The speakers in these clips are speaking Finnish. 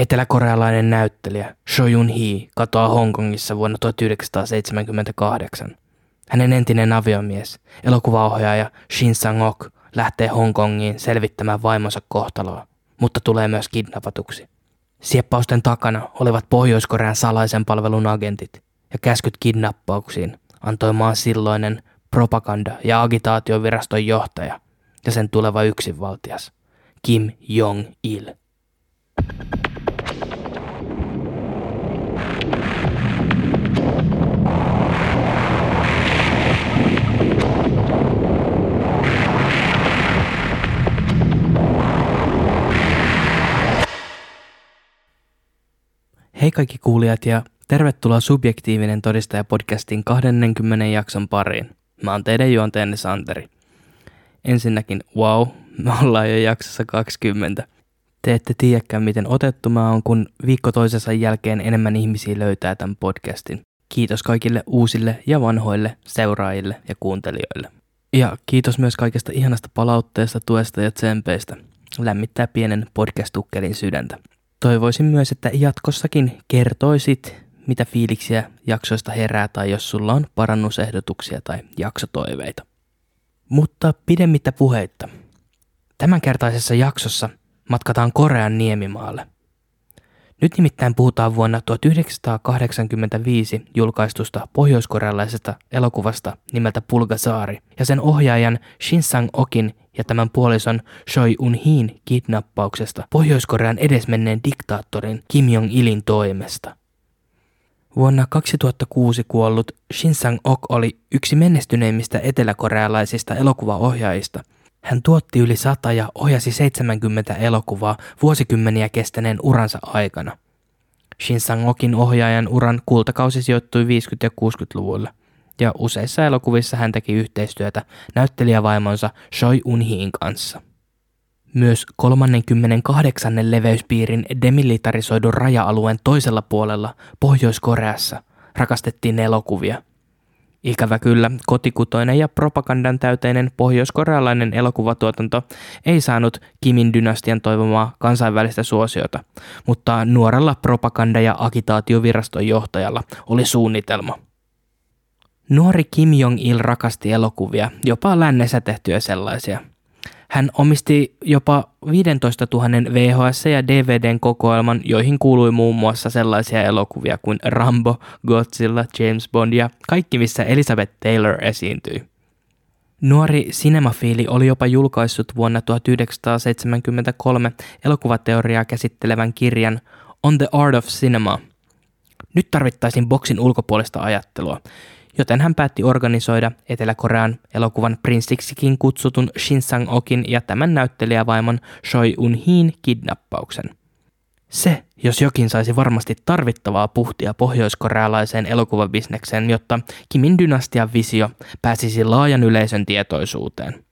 Eteläkorealainen näyttelijä Sho Yun-hee katoaa Hongkongissa vuonna 1978. Hänen entinen aviomies, elokuvaohjaaja Shin Sang-ok, lähtee Hongkongiin selvittämään vaimonsa kohtaloa, mutta tulee myös kidnappatuksi. Sieppausten takana olivat Pohjois-Korean salaisen palvelun agentit, ja käskyt kidnappauksiin antoi maan silloinen propaganda- ja agitaatioviraston johtaja ja sen tuleva yksinvaltias, Kim Jong-il. Hei kaikki kuulijat ja tervetuloa Subjektiivinen todistaja podcastin 20 jakson pariin. Mä oon teidän juonteenne Santeri. Ensinnäkin, wow, me ollaan jo jaksossa 20. Te ette tiedäkään, miten otettu mä oon, kun viikko toisensa jälkeen enemmän ihmisiä löytää tämän podcastin. Kiitos kaikille uusille ja vanhoille seuraajille ja kuuntelijoille. Ja kiitos myös kaikesta ihanasta palautteesta, tuesta ja tsempeistä. Lämmittää pienen podcast-tukkelin sydäntä. Toivoisin myös, että jatkossakin kertoisit, mitä fiiliksiä jaksoista herää tai jos sulla on parannusehdotuksia tai jaksotoiveita. Mutta pidemmittä puheitta. Tämänkertaisessa jaksossa matkataan Korean niemimaalle. Nyt nimittäin puhutaan vuonna 1985 julkaistusta pohjoiskorealaisesta elokuvasta nimeltä Pulgasaari ja sen ohjaajan Shin Sang-okin ja tämän puolison Choi Un-hin kidnappauksesta Pohjois-Korean edesmenneen diktaattorin Kim Jong-ilin toimesta. Vuonna 2006 kuollut Shin Sang-ok oli yksi menestyneimmistä eteläkorealaisista elokuvaohjaajista. Hän tuotti yli sata ja ohjasi 70 elokuvaa vuosikymmeniä kestäneen uransa aikana. Shin Sang-okin ohjaajan uran kultakausi sijoittui 50- ja 60-luvulle ja useissa elokuvissa hän teki yhteistyötä näyttelijävaimonsa Choi Un-heen kanssa. Myös 38. leveyspiirin demilitarisoidun raja-alueen toisella puolella Pohjois-Koreassa rakastettiin elokuvia. Ikävä kyllä, kotikutoinen ja propagandan täyteinen pohjoiskorealainen elokuvatuotanto ei saanut Kimin dynastian toivomaa kansainvälistä suosiota, mutta nuorella propaganda- ja agitaatioviraston johtajalla oli suunnitelma – Nuori Kim Jong-il rakasti elokuvia, jopa lännessä tehtyjä sellaisia. Hän omisti jopa 15 000 VHS- ja DVDn kokoelman, joihin kuului muun muassa sellaisia elokuvia kuin Rambo, Godzilla, James Bond ja kaikki, missä Elizabeth Taylor esiintyi. Nuori sinemafiili oli jopa julkaissut vuonna 1973 elokuvateoriaa käsittelevän kirjan On the Art of Cinema. Nyt tarvittaisiin boksin ulkopuolista ajattelua, joten hän päätti organisoida Etelä-Korean elokuvan prinssiksikin kutsutun Shin Sang-okin ja tämän näyttelijävaimon Choi Un-hin kidnappauksen. Se, jos jokin saisi varmasti tarvittavaa puhtia pohjoiskorealaiseen elokuvabisnekseen, jotta Kimin dynastian visio pääsisi laajan yleisön tietoisuuteen.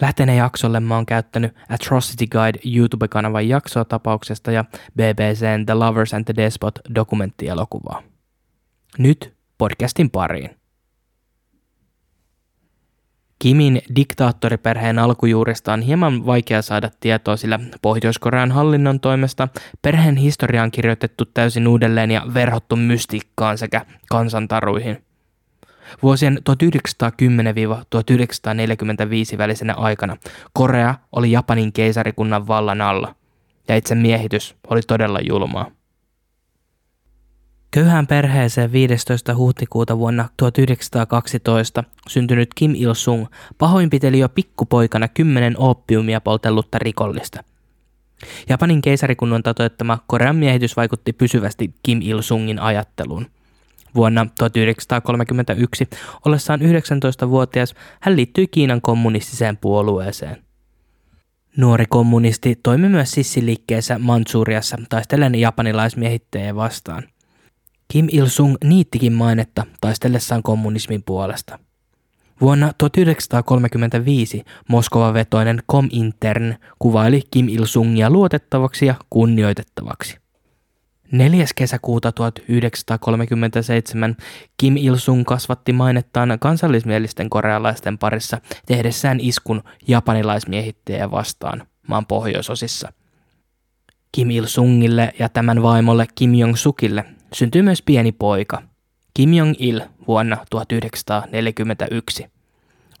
Lähteneen jaksolle mä oon käyttänyt Atrocity Guide YouTube-kanavan jaksoa tapauksesta ja BBCn The Lovers and the Despot dokumenttielokuvaa. Nyt podcastin pariin. Kimin diktaattoriperheen alkujuurista on hieman vaikea saada tietoa, sillä Pohjois-Korean hallinnon toimesta perheen historia on kirjoitettu täysin uudelleen ja verhottu mystiikkaan sekä kansantaruihin. Vuosien 1910-1945 välisenä aikana Korea oli Japanin keisarikunnan vallan alla, ja itse miehitys oli todella julmaa. Köyhään perheeseen 15. huhtikuuta vuonna 1912 syntynyt Kim Il-sung pahoinpiteli jo pikkupoikana kymmenen oppiumia poltellutta rikollista. Japanin keisarikunnan toteuttama Korean miehitys vaikutti pysyvästi Kim Il-sungin ajatteluun. Vuonna 1931 ollessaan 19-vuotias hän liittyi Kiinan kommunistiseen puolueeseen. Nuori kommunisti toimi myös sissiliikkeessä Mansuriassa taistellen japanilaismiehittäjiä vastaan. Kim Il-sung niittikin mainetta taistellessaan kommunismin puolesta. Vuonna 1935 Moskova-vetoinen Komintern kuvaili Kim Il-sungia luotettavaksi ja kunnioitettavaksi. 4. kesäkuuta 1937 Kim Il-sung kasvatti mainettaan kansallismielisten korealaisten parissa tehdessään iskun japanilaismiehittäjä vastaan maan pohjoisosissa – Kim Il-sungille ja tämän vaimolle Kim Jong-sukille syntyi myös pieni poika, Kim Jong-il vuonna 1941.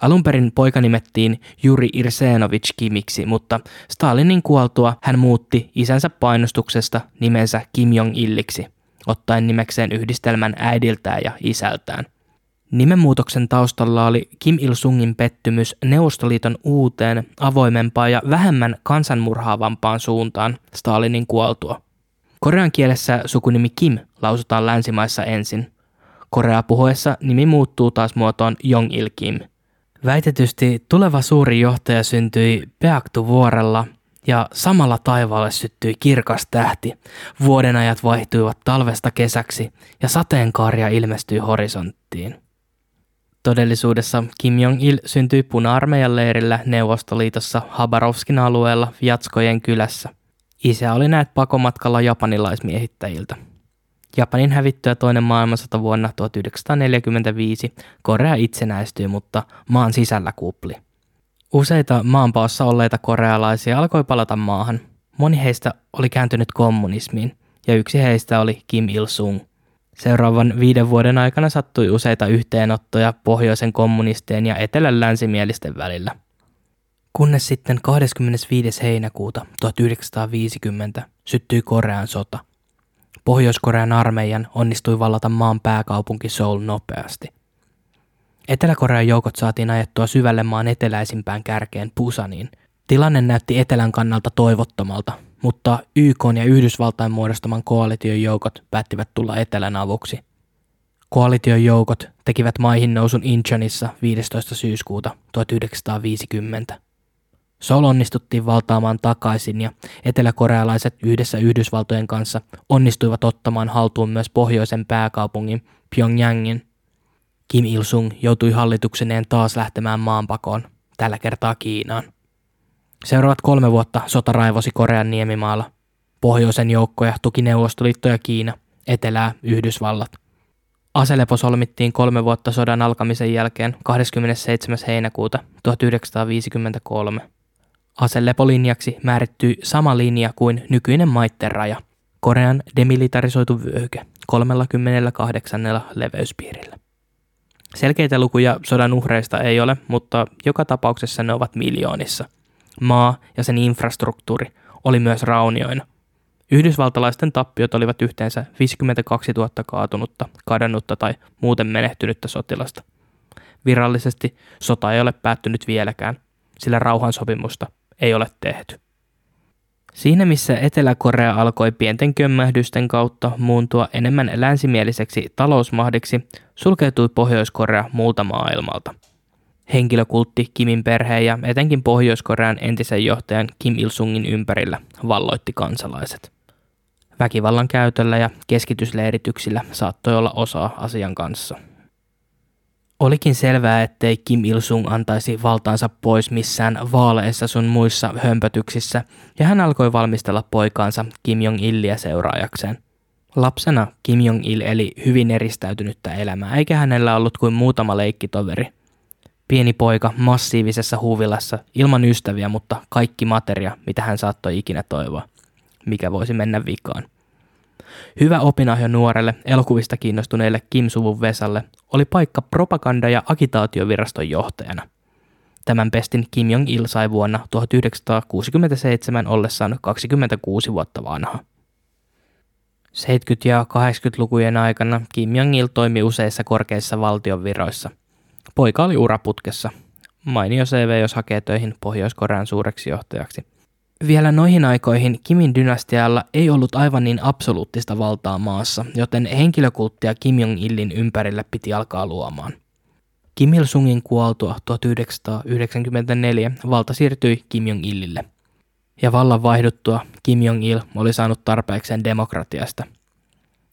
Alun perin poika nimettiin Juri Irsenovich Kimiksi, mutta Stalinin kuoltua hän muutti isänsä painostuksesta nimensä Kim Jong-illiksi, ottaen nimekseen yhdistelmän äidiltään ja isältään. Nimenmuutoksen taustalla oli Kim Il-sungin pettymys Neuvostoliiton uuteen, avoimempaan ja vähemmän kansanmurhaavampaan suuntaan Stalinin kuoltua. Korean kielessä sukunimi Kim lausutaan länsimaissa ensin. Korea puhuessa nimi muuttuu taas muotoon Jong Il Kim. Väitetysti tuleva suuri johtaja syntyi Peaktu-vuorella ja samalla taivaalle syttyi kirkas tähti. Vuodenajat vaihtuivat talvesta kesäksi ja sateenkaaria ilmestyi horisonttiin. Todellisuudessa Kim Jong-il syntyi puna-armeijan leirillä Neuvostoliitossa Habarovskin alueella Jatskojen kylässä. Isä oli näet pakomatkalla japanilaismiehittäjiltä. Japanin hävittyä toinen maailmansota vuonna 1945 Korea itsenäistyi, mutta maan sisällä kupli. Useita maanpaossa olleita korealaisia alkoi palata maahan. Moni heistä oli kääntynyt kommunismiin, ja yksi heistä oli Kim Il-sung – Seuraavan viiden vuoden aikana sattui useita yhteenottoja pohjoisen kommunistien ja etelän länsimielisten välillä. Kunnes sitten 25. heinäkuuta 1950 syttyi Korean sota. Pohjois-Korean armeijan onnistui vallata maan pääkaupunki Seoul nopeasti. Etelä-Korean joukot saatiin ajettua syvälle maan eteläisimpään kärkeen Pusaniin. Tilanne näytti etelän kannalta toivottomalta, mutta YK ja Yhdysvaltain muodostaman koalition joukot päättivät tulla etelän avuksi. Koalition joukot tekivät maihin nousun Inchanissa 15. syyskuuta 1950. Sol onnistuttiin valtaamaan takaisin ja eteläkorealaiset yhdessä Yhdysvaltojen kanssa onnistuivat ottamaan haltuun myös pohjoisen pääkaupungin Pyongyangin. Kim Il-sung joutui hallitukseneen taas lähtemään maanpakoon, tällä kertaa Kiinaan. Seuraavat kolme vuotta sota raivosi Korean niemimaalla. Pohjoisen joukkoja tuki Neuvostoliitto ja Kiina, etelää Yhdysvallat. Aselepo solmittiin kolme vuotta sodan alkamisen jälkeen 27. heinäkuuta 1953. Aselepolinjaksi määrittyi sama linja kuin nykyinen maitten raja, Korean demilitarisoitu vyöhyke 38. leveyspiirillä. Selkeitä lukuja sodan uhreista ei ole, mutta joka tapauksessa ne ovat miljoonissa – maa ja sen infrastruktuuri oli myös raunioina. Yhdysvaltalaisten tappiot olivat yhteensä 52 000 kaatunutta, kadonnutta tai muuten menehtynyttä sotilasta. Virallisesti sota ei ole päättynyt vieläkään, sillä rauhansopimusta ei ole tehty. Siinä missä Etelä-Korea alkoi pienten kömmähdysten kautta muuntua enemmän länsimieliseksi talousmahdiksi, sulkeutui Pohjois-Korea muulta maailmalta – Henkilökultti Kimin perheen ja etenkin Pohjois-Korean entisen johtajan Kim Il-sungin ympärillä valloitti kansalaiset. Väkivallan käytöllä ja keskitysleirityksillä saattoi olla osa asian kanssa. Olikin selvää, ettei Kim Il-sung antaisi valtaansa pois missään vaaleissa sun muissa hömpötyksissä, ja hän alkoi valmistella poikaansa Kim Jong-illiä seuraajakseen. Lapsena Kim Jong-il eli hyvin eristäytynyttä elämää, eikä hänellä ollut kuin muutama leikkitoveri – Pieni poika massiivisessa huvilassa, ilman ystäviä, mutta kaikki materia, mitä hän saattoi ikinä toivoa. Mikä voisi mennä vikaan. Hyvä opinahjo nuorelle, elokuvista kiinnostuneelle Kim-suvun Vesalle oli paikka propaganda- ja agitaatioviraston johtajana. Tämän pestin Kim Jong-il sai vuonna 1967 ollessaan 26 vuotta vanha. 70- ja 80-lukujen aikana Kim Jong-il toimi useissa korkeissa valtionviroissa – Poika oli uraputkessa. Mainio CV, jos hakee töihin Pohjois-Korean suureksi johtajaksi. Vielä noihin aikoihin Kimin dynastialla ei ollut aivan niin absoluuttista valtaa maassa, joten henkilökulttia Kim Jong-ilin ympärille piti alkaa luomaan. Kim Il-sungin kuoltua 1994 valta siirtyi Kim Jong-ilille. Ja vallan vaihduttua Kim Jong-il oli saanut tarpeekseen demokratiasta.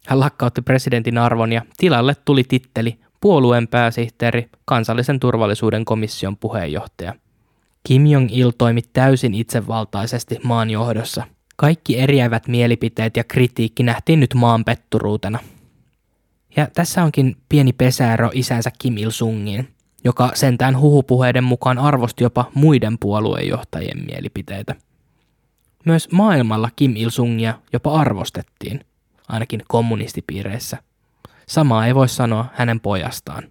Hän lakkautti presidentin arvon ja tilalle tuli titteli puolueen pääsihteeri, kansallisen turvallisuuden komission puheenjohtaja. Kim Jong-il toimi täysin itsevaltaisesti maan johdossa. Kaikki eriävät mielipiteet ja kritiikki nähtiin nyt maan petturuutena. Ja tässä onkin pieni pesäero isänsä Kim Il-sungiin, joka sentään huhupuheiden mukaan arvosti jopa muiden puoluejohtajien mielipiteitä. Myös maailmalla Kim Il-sungia jopa arvostettiin, ainakin kommunistipiireissä. Samaa ei voi sanoa hänen pojastaan.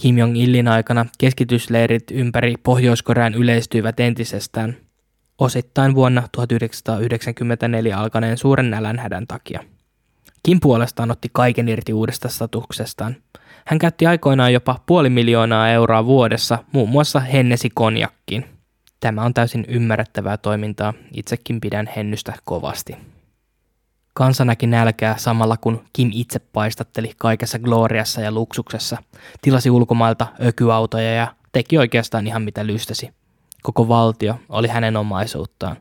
Kim Jong-ilin aikana keskitysleirit ympäri Pohjois-Korean yleistyivät entisestään, osittain vuonna 1994 alkaneen suuren nälänhädän takia. Kim puolestaan otti kaiken irti uudesta statuksestaan. Hän käytti aikoinaan jopa puoli miljoonaa euroa vuodessa muun muassa Hennesi konjakkiin. Tämä on täysin ymmärrettävää toimintaa, itsekin pidän hennystä kovasti. Kansa näki nälkää samalla kun Kim itse paistatteli kaikessa gloriassa ja luksuksessa, tilasi ulkomailta ökyautoja ja teki oikeastaan ihan mitä lystäsi. Koko valtio oli hänen omaisuuttaan.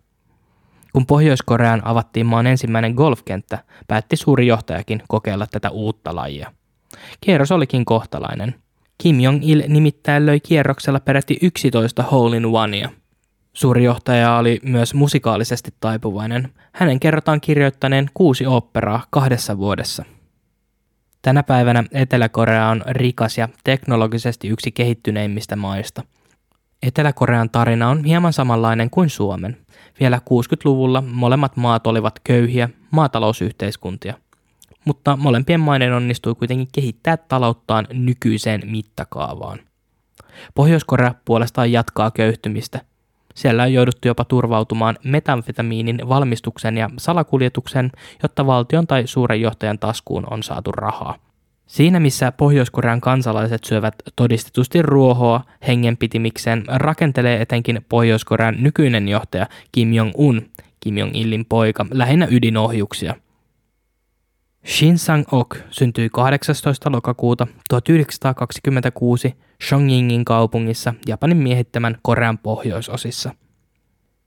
Kun Pohjois-Koreaan avattiin maan ensimmäinen golfkenttä, päätti suuri johtajakin kokeilla tätä uutta lajia. Kierros olikin kohtalainen. Kim Jong-il nimittäin löi kierroksella peräti 11 hole in onea. Suuri johtaja oli myös musikaalisesti taipuvainen. Hänen kerrotaan kirjoittaneen kuusi operaa kahdessa vuodessa. Tänä päivänä Etelä-Korea on rikas ja teknologisesti yksi kehittyneimmistä maista. Etelä-Korean tarina on hieman samanlainen kuin Suomen. Vielä 60-luvulla molemmat maat olivat köyhiä maatalousyhteiskuntia, mutta molempien maiden onnistui kuitenkin kehittää talouttaan nykyiseen mittakaavaan. Pohjois-Korea puolestaan jatkaa köyhtymistä – siellä on jouduttu jopa turvautumaan metamfetamiinin valmistuksen ja salakuljetuksen, jotta valtion tai suuren johtajan taskuun on saatu rahaa. Siinä missä Pohjois-Korean kansalaiset syövät todistetusti ruohoa hengenpitimikseen, rakentelee etenkin Pohjois-Korean nykyinen johtaja Kim Jong-un, Kim Jong-ilin poika, lähinnä ydinohjuksia – Shin Sang-ok syntyi 18. lokakuuta 1926 Chongyingin kaupungissa Japanin miehittämän Korean pohjoisosissa.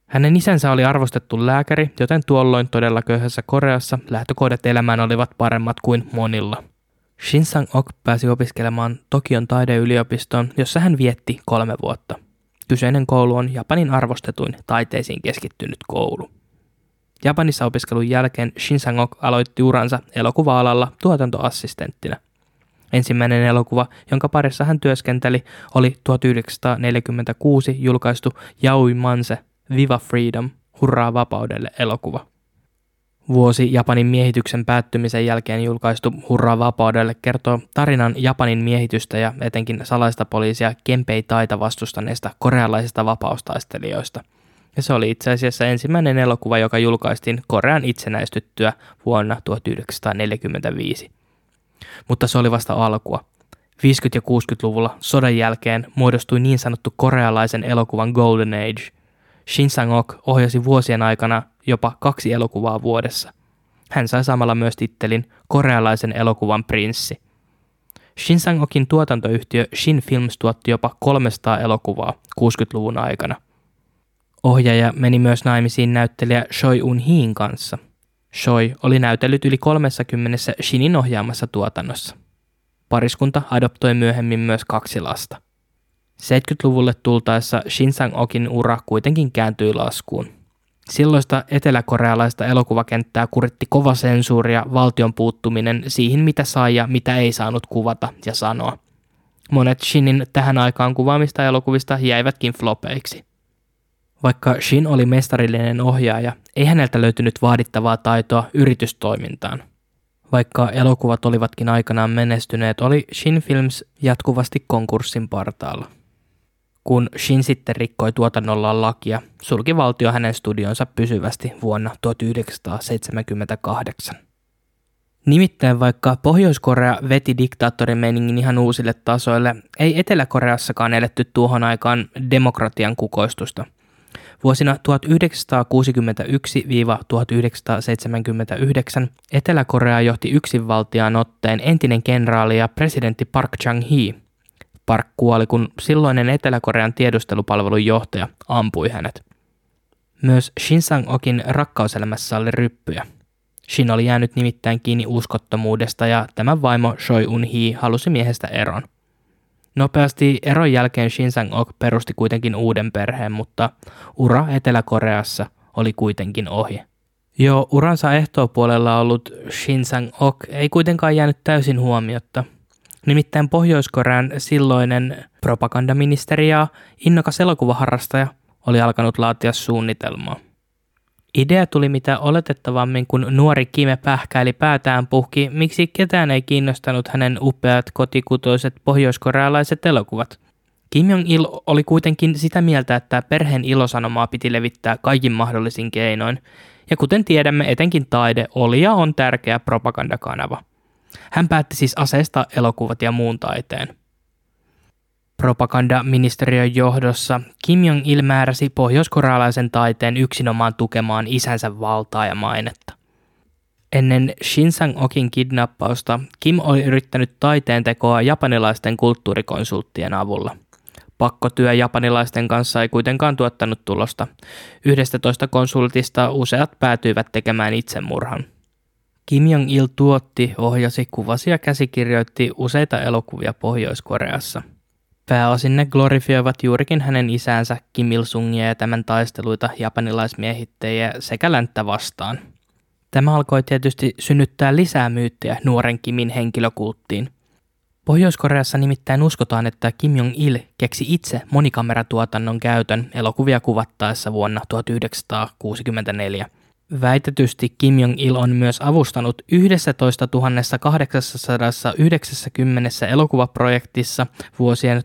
Hänen isänsä oli arvostettu lääkäri, joten tuolloin todella köyhässä Koreassa lähtökohdat elämään olivat paremmat kuin monilla. Shin Sang-ok pääsi opiskelemaan Tokion taideyliopistoon, jossa hän vietti kolme vuotta. Kyseinen koulu on Japanin arvostetuin taiteisiin keskittynyt koulu. Japanissa opiskelun jälkeen Shin Sang-ok aloitti uransa elokuva-alalla tuotantoassistenttina. Ensimmäinen elokuva, jonka parissa hän työskenteli, oli 1946 julkaistu Yaoi Manse, Viva Freedom, Hurraa vapaudelle elokuva. Vuosi Japanin miehityksen päättymisen jälkeen julkaistu Hurraa vapaudelle kertoo tarinan Japanin miehitystä ja etenkin salaista poliisia Kempei taita vastustaneista korealaisista vapaustaistelijoista – ja se oli itse asiassa ensimmäinen elokuva, joka julkaistiin Korean itsenäistyttyä vuonna 1945. Mutta se oli vasta alkua. 50- ja 60-luvulla sodan jälkeen muodostui niin sanottu korealaisen elokuvan Golden Age. Shin Sang-ok ohjasi vuosien aikana jopa kaksi elokuvaa vuodessa. Hän sai samalla myös tittelin korealaisen elokuvan prinssi. Shin Sang-okin tuotantoyhtiö Shin Films tuotti jopa 300 elokuvaa 60-luvun aikana – Ohjaaja meni myös naimisiin näyttelijä Choi Un Hiin kanssa. Choi oli näytellyt yli 30 Shinin ohjaamassa tuotannossa. Pariskunta adoptoi myöhemmin myös kaksi lasta. 70-luvulle tultaessa Shin Sang-okin ura kuitenkin kääntyi laskuun. Silloista eteläkorealaista elokuvakenttää kuritti kova sensuuri ja valtion puuttuminen siihen, mitä sai ja mitä ei saanut kuvata ja sanoa. Monet Shinin tähän aikaan kuvaamista elokuvista jäivätkin flopeiksi – vaikka Shin oli mestarillinen ohjaaja, ei häneltä löytynyt vaadittavaa taitoa yritystoimintaan. Vaikka elokuvat olivatkin aikanaan menestyneet, oli Shin Films jatkuvasti konkurssin partaalla. Kun Shin sitten rikkoi tuotannollaan lakia, sulki valtio hänen studionsa pysyvästi vuonna 1978. Nimittäin vaikka Pohjois-Korea veti diktaattorimeningin ihan uusille tasoille, ei Etelä-Koreassakaan eletty tuohon aikaan demokratian kukoistusta – Vuosina 1961-1979 Etelä-Korea johti yksinvaltiaan otteen entinen kenraali ja presidentti Park Chung-hee. Park kuoli, kun silloinen Etelä-Korean tiedustelupalvelun johtaja ampui hänet. Myös Shin Sang-okin rakkauselämässä oli ryppyjä. Shin oli jäänyt nimittäin kiinni uskottomuudesta ja tämän vaimo Choi Un-hee halusi miehestä eron. Nopeasti eron jälkeen Shin Sang-ok perusti kuitenkin uuden perheen, mutta ura Etelä-Koreassa oli kuitenkin ohi. Jo uransa ehtoopuolella ollut Shin Sang-ok ei kuitenkaan jäänyt täysin huomiotta. Nimittäin Pohjois-Korean silloinen propagandaministeri ja innokas elokuvaharrastaja oli alkanut laatia suunnitelmaa. Idea tuli mitä oletettavammin, kun nuori Kime pähkäili päätään puhki, miksi ketään ei kiinnostanut hänen upeat kotikutoiset pohjoiskorealaiset elokuvat. Kim Jong-il oli kuitenkin sitä mieltä, että perheen ilosanomaa piti levittää kaikin mahdollisin keinoin, ja kuten tiedämme, etenkin taide oli ja on tärkeä propagandakanava. Hän päätti siis aseistaa elokuvat ja muun taiteen. Propagandaministeriön johdossa Kim Jong-il määräsi pohjoiskorealaisen taiteen yksinomaan tukemaan isänsä valtaa ja mainetta. Ennen Shin Sang-okin kidnappausta Kim oli yrittänyt taiteen tekoa japanilaisten kulttuurikonsulttien avulla. Pakkotyö japanilaisten kanssa ei kuitenkaan tuottanut tulosta. 11 konsultista useat päätyivät tekemään itsemurhan. Kim Jong-il tuotti, ohjasi, kuvasi ja käsikirjoitti useita elokuvia Pohjois-Koreassa. Pääosin ne glorifioivat juurikin hänen isänsä Kim Il-sungia ja tämän taisteluita japanilaismiehittäjiä sekä länttä vastaan. Tämä alkoi tietysti synnyttää lisää myyttejä nuoren Kimin henkilökulttiin – Pohjois-Koreassa nimittäin uskotaan, että Kim Jong-il keksi itse monikameratuotannon käytön elokuvia kuvattaessa vuonna 1964. Väitetysti Kim Jong-il on myös avustanut 11 890 elokuvaprojektissa vuosien 1964-2003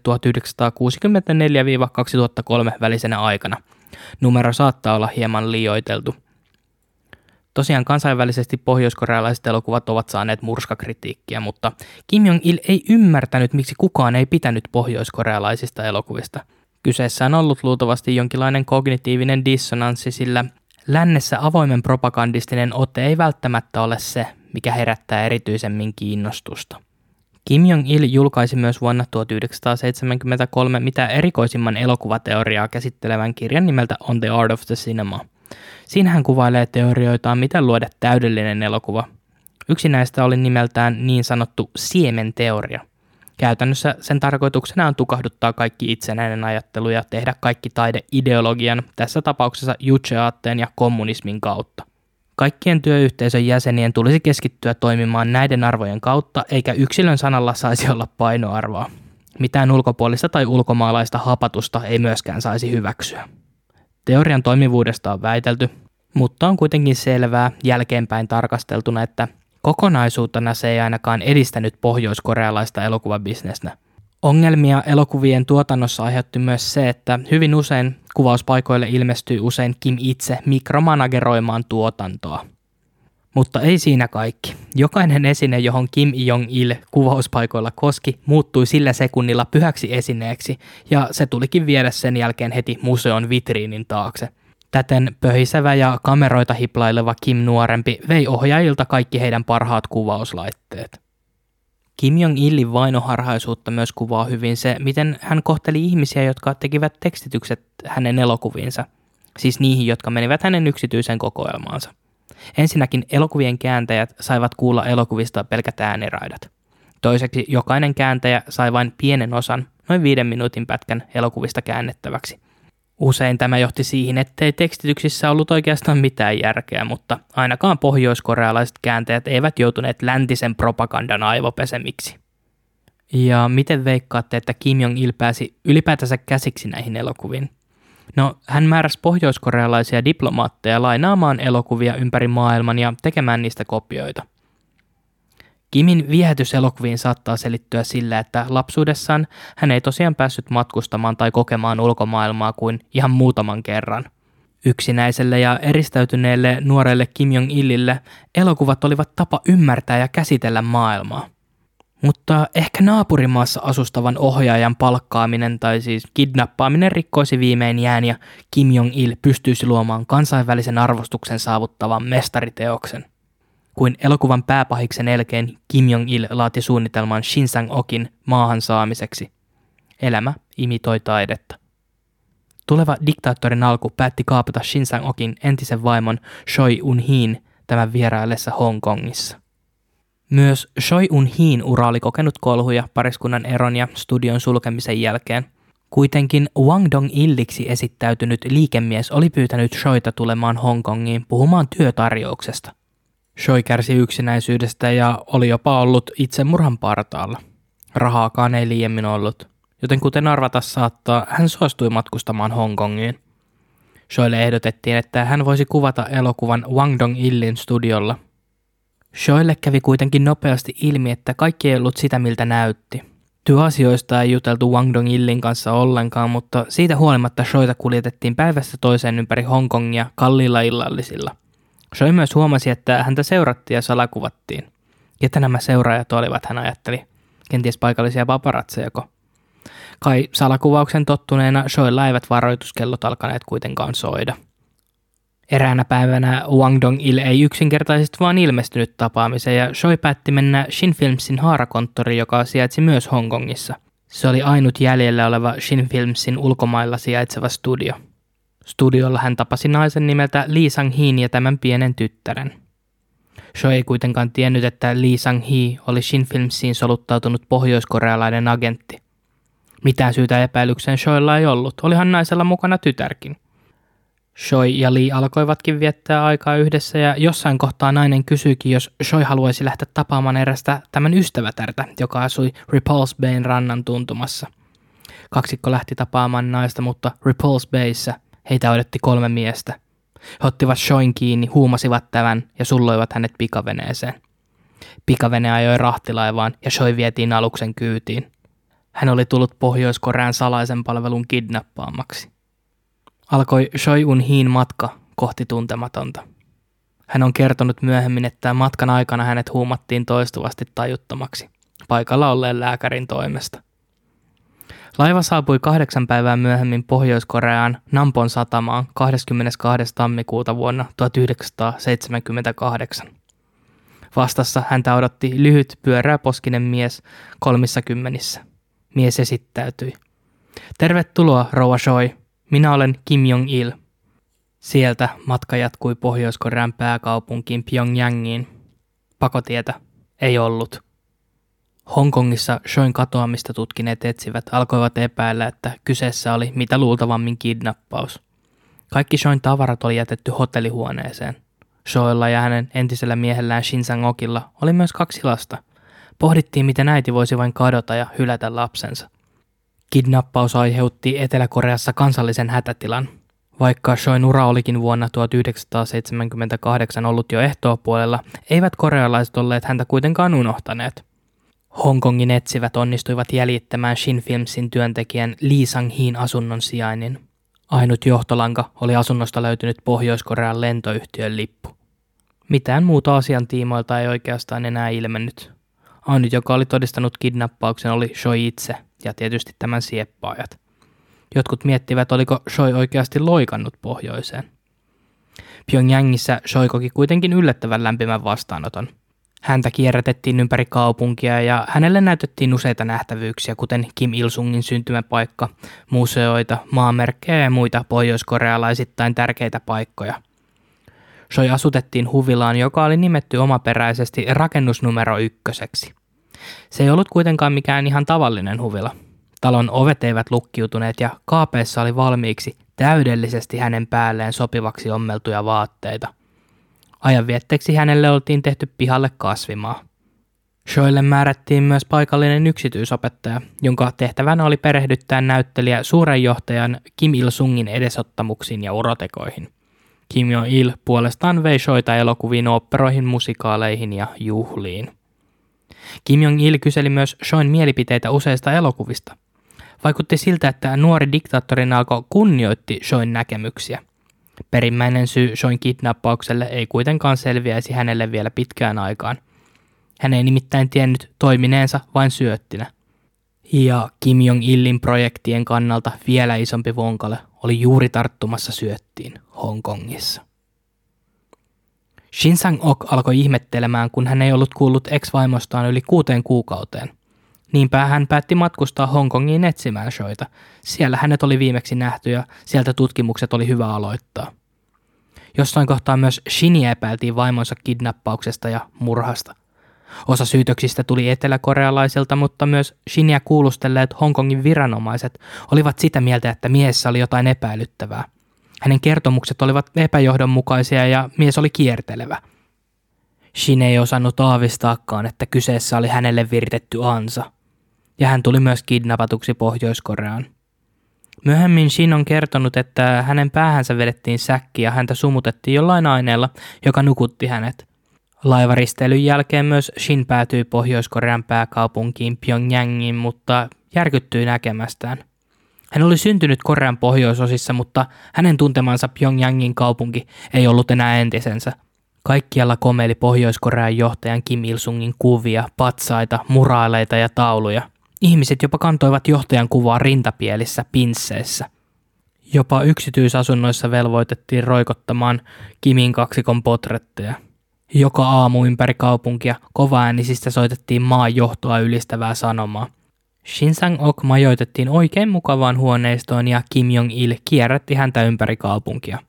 välisenä aikana. Numero saattaa olla hieman liioiteltu – Tosiaan kansainvälisesti pohjoiskorealaiset elokuvat ovat saaneet murskakritiikkiä, mutta Kim Jong-il ei ymmärtänyt, miksi kukaan ei pitänyt pohjoiskorealaisista elokuvista. Kyseessä on ollut luultavasti jonkinlainen kognitiivinen dissonanssi, sillä lännessä avoimen propagandistinen ote ei välttämättä ole se, mikä herättää erityisemmin kiinnostusta. Kim Jong-il julkaisi myös vuonna 1973 mitä erikoisimman elokuvateoriaa käsittelevän kirjan nimeltä On the Art of the Cinema – Siinä hän kuvailee teorioitaan, miten luoda täydellinen elokuva. Yksi näistä oli nimeltään niin sanottu siementeoria. Käytännössä sen tarkoituksena on tukahduttaa kaikki itsenäinen ajattelu ja tehdä kaikki taide ideologian, tässä tapauksessa juche ja kommunismin kautta. Kaikkien työyhteisön jäsenien tulisi keskittyä toimimaan näiden arvojen kautta, eikä yksilön sanalla saisi olla painoarvoa. Mitään ulkopuolista tai ulkomaalaista hapatusta ei myöskään saisi hyväksyä. Teorian toimivuudesta on väitelty, mutta on kuitenkin selvää jälkeenpäin tarkasteltuna, että kokonaisuutena se ei ainakaan edistänyt pohjoiskorealaista elokuvabisnestä. Ongelmia elokuvien tuotannossa aiheutti myös se, että hyvin usein kuvauspaikoille ilmestyi usein Kim itse mikromanageroimaan tuotantoa. Mutta ei siinä kaikki. Jokainen esine, johon Kim Jong-il kuvauspaikoilla koski, muuttui sillä sekunnilla pyhäksi esineeksi, ja se tulikin viedä sen jälkeen heti museon vitriinin taakse. Täten pöhisevä ja kameroita hiplaileva Kim nuorempi vei ohjaajilta kaikki heidän parhaat kuvauslaitteet. Kim Jong-ilin vainoharhaisuutta myös kuvaa hyvin se, miten hän kohteli ihmisiä, jotka tekivät tekstitykset hänen elokuviinsa, siis niihin, jotka menivät hänen yksityiseen kokoelmaansa. Ensinnäkin elokuvien kääntäjät saivat kuulla elokuvista pelkät ääniraidat. Toiseksi jokainen kääntäjä sai vain pienen osan, noin viiden minuutin pätkän elokuvista käännettäväksi. Usein tämä johti siihen, ettei tekstityksissä ollut oikeastaan mitään järkeä, mutta ainakaan pohjoiskorealaiset kääntäjät eivät joutuneet läntisen propagandan aivopesemiksi. Ja miten veikkaatte, että Kim Jong-il pääsi ylipäätänsä käsiksi näihin elokuviin? No, hän määräsi pohjoiskorealaisia diplomaatteja lainaamaan elokuvia ympäri maailman ja tekemään niistä kopioita. Kimin viehätys elokuviin saattaa selittyä sillä, että lapsuudessaan hän ei tosiaan päässyt matkustamaan tai kokemaan ulkomaailmaa kuin ihan muutaman kerran. Yksinäiselle ja eristäytyneelle nuorelle Kim Jong-ilille elokuvat olivat tapa ymmärtää ja käsitellä maailmaa. Mutta ehkä naapurimaassa asustavan ohjaajan palkkaaminen tai siis kidnappaaminen rikkoisi viimein jään ja Kim Jong-il pystyisi luomaan kansainvälisen arvostuksen saavuttavan mestariteoksen. Kuin elokuvan pääpahiksen elkeen Kim Jong-il laati suunnitelman Shin Sang-okin maahan saamiseksi. Elämä imitoi taidetta. Tuleva diktaattorin alku päätti kaapata Shin Sang-okin entisen vaimon Choi Un-hin tämän vieraillessa Hongkongissa. Myös Choi Un-hiin ura oli kokenut kolhuja pariskunnan eron ja studion sulkemisen jälkeen. Kuitenkin Wang Dong-illiksi esittäytynyt liikemies oli pyytänyt Shoita tulemaan Hongkongiin puhumaan työtarjouksesta. Choi kärsi yksinäisyydestä ja oli jopa ollut itsemurhan partaalla. Rahaakaan ei liiemmin ollut, joten kuten arvata saattaa, hän suostui matkustamaan Hongkongiin. Shoille ehdotettiin, että hän voisi kuvata elokuvan Wang Dong Illin studiolla. Shoille kävi kuitenkin nopeasti ilmi, että kaikki ei ollut sitä, miltä näytti. Työasioista ei juteltu Wang Dong Illin kanssa ollenkaan, mutta siitä huolimatta Shoita kuljetettiin päivästä toiseen ympäri Hongkongia kalliilla illallisilla. Shoi myös huomasi, että häntä seurattiin ja salakuvattiin. Ketä nämä seuraajat olivat, hän ajatteli. Kenties paikallisia paparatsejako. Kai salakuvauksen tottuneena Shoilla eivät varoituskellot alkaneet kuitenkaan soida. Eräänä päivänä Wang Dong-il ei yksinkertaisesti vaan ilmestynyt tapaamiseen ja Shoi päätti mennä Shin Filmsin haarakonttori, joka sijaitsi myös Hongkongissa. Se oli ainut jäljellä oleva Shin Filmsin ulkomailla sijaitseva studio. Studiolla hän tapasi naisen nimeltä Lee Sang-hin ja tämän pienen tyttären. Shoi ei kuitenkaan tiennyt, että Lee Sang-hi oli Shin Filmsiin soluttautunut pohjoiskorealainen agentti. Mitään syytä epäilykseen Shoilla ei ollut, olihan naisella mukana tytärkin. Shoi ja Lee alkoivatkin viettää aikaa yhdessä ja jossain kohtaa nainen kysyikin, jos Shoi haluaisi lähteä tapaamaan erästä tämän ystävätärtä, joka asui Repulse Bayn rannan tuntumassa. Kaksikko lähti tapaamaan naista, mutta Repulse Bayssä heitä odotti kolme miestä. He ottivat Shoin kiinni, huumasivat tämän ja sulloivat hänet pikaveneeseen. Pikavene ajoi rahtilaivaan ja Shoi vietiin aluksen kyytiin. Hän oli tullut Pohjois-Korean salaisen palvelun kidnappaamaksi. Alkoi Choi Un Hiin matka kohti tuntematonta. Hän on kertonut myöhemmin, että matkan aikana hänet huumattiin toistuvasti tajuttomaksi, paikalla olleen lääkärin toimesta. Laiva saapui kahdeksan päivää myöhemmin Pohjois-Koreaan Nampon satamaan 22. tammikuuta vuonna 1978. Vastassa häntä odotti lyhyt pyöräposkinen mies kolmissa kymmenissä. Mies esittäytyi. Tervetuloa, rouva Choi. Minä olen Kim Jong-il. Sieltä matka jatkui Pohjois-Korean pääkaupunkiin Pyongyangiin. Pakotietä ei ollut. Hongkongissa Shoin katoamista tutkineet etsivät alkoivat epäillä, että kyseessä oli mitä luultavammin kidnappaus. Kaikki Shoin tavarat oli jätetty hotellihuoneeseen. Shoilla ja hänen entisellä miehellään Shin Sang-okilla oli myös kaksi lasta. Pohdittiin, miten äiti voisi vain kadota ja hylätä lapsensa. Kidnappaus aiheutti Etelä-Koreassa kansallisen hätätilan. Vaikka Shoin ura olikin vuonna 1978 ollut jo ehtoopuolella, eivät korealaiset olleet häntä kuitenkaan unohtaneet. Hongkongin etsivät onnistuivat jäljittämään Shin Filmsin työntekijän Lee Sang-hin asunnon sijainnin. Ainut johtolanka oli asunnosta löytynyt Pohjois-Korean lentoyhtiön lippu. Mitään muuta asian tiimoilta ei oikeastaan enää ilmennyt. Ainut, joka oli todistanut kidnappauksen, oli Shoi itse ja tietysti tämän sieppaajat. Jotkut miettivät, oliko Shoi oikeasti loikannut pohjoiseen. Pyongyangissa Shoi koki kuitenkin yllättävän lämpimän vastaanoton. Häntä kierrätettiin ympäri kaupunkia ja hänelle näytettiin useita nähtävyyksiä, kuten Kim Il-sungin syntymäpaikka, museoita, maamerkkejä ja muita pohjoiskorealaisittain tärkeitä paikkoja. Shoi asutettiin huvilaan, joka oli nimetty omaperäisesti rakennusnumero ykköseksi. Se ei ollut kuitenkaan mikään ihan tavallinen huvila. Talon ovet eivät lukkiutuneet ja kaapeessa oli valmiiksi täydellisesti hänen päälleen sopivaksi ommeltuja vaatteita. Ajanvietteeksi hänelle oltiin tehty pihalle kasvimaa. Shoille määrättiin myös paikallinen yksityisopettaja, jonka tehtävänä oli perehdyttää näyttelijä suuren johtajan Kim Il-sungin edesottamuksiin ja urotekoihin. Kim Jong-il puolestaan vei Shoita elokuviin, oopperoihin, musikaaleihin ja juhliin. Kim Jong-il kyseli myös Shoin mielipiteitä useista elokuvista. Vaikutti siltä, että nuori diktaattorin alko kunnioitti Shoin näkemyksiä. Perimmäinen syy Shoin kidnappaukselle ei kuitenkaan selviäisi hänelle vielä pitkään aikaan. Hän ei nimittäin tiennyt toimineensa vain syöttinä. Ja Kim Jong-illin projektien kannalta vielä isompi vonkale oli juuri tarttumassa syöttiin Hongkongissa. Shin Sang-ok alkoi ihmettelemään, kun hän ei ollut kuullut ex-vaimostaan yli kuuteen kuukauteen. Niinpä hän päätti matkustaa Hongkongiin etsimään shoita. Siellä hänet oli viimeksi nähty ja sieltä tutkimukset oli hyvä aloittaa. Jossain kohtaa myös Shinia epäiltiin vaimonsa kidnappauksesta ja murhasta. Osa syytöksistä tuli eteläkorealaisilta, mutta myös Shinia kuulustelleet Hongkongin viranomaiset olivat sitä mieltä, että miehessä oli jotain epäilyttävää – hänen kertomukset olivat epäjohdonmukaisia ja mies oli kiertelevä. Shin ei osannut aavistaakaan, että kyseessä oli hänelle viritetty ansa, ja hän tuli myös kidnapatuksi Pohjois-Koreaan. Myöhemmin Shin on kertonut, että hänen päähänsä vedettiin säkki ja häntä sumutettiin jollain aineella, joka nukutti hänet. Laivaristeilyn jälkeen myös Shin päätyi Pohjois-Korean pääkaupunkiin Pyongyangiin, mutta järkyttyi näkemästään. Hän oli syntynyt Korean pohjoisosissa, mutta hänen tuntemansa Pyongyangin kaupunki ei ollut enää entisensä. Kaikkialla komeili Pohjois-Korean johtajan Kim Il-sungin kuvia, patsaita, muraaleita ja tauluja. Ihmiset jopa kantoivat johtajan kuvaa rintapielissä pinsseissä. Jopa yksityisasunnoissa velvoitettiin roikottamaan Kimin kaksikon potretteja. Joka aamu ympäri kaupunkia kovaäänisistä soitettiin maan johtoa ylistävää sanomaa. Shin Sang-ok majoitettiin oikein mukavaan huoneistoon ja Kim Jong-il kierrätti häntä ympäri kaupunkia.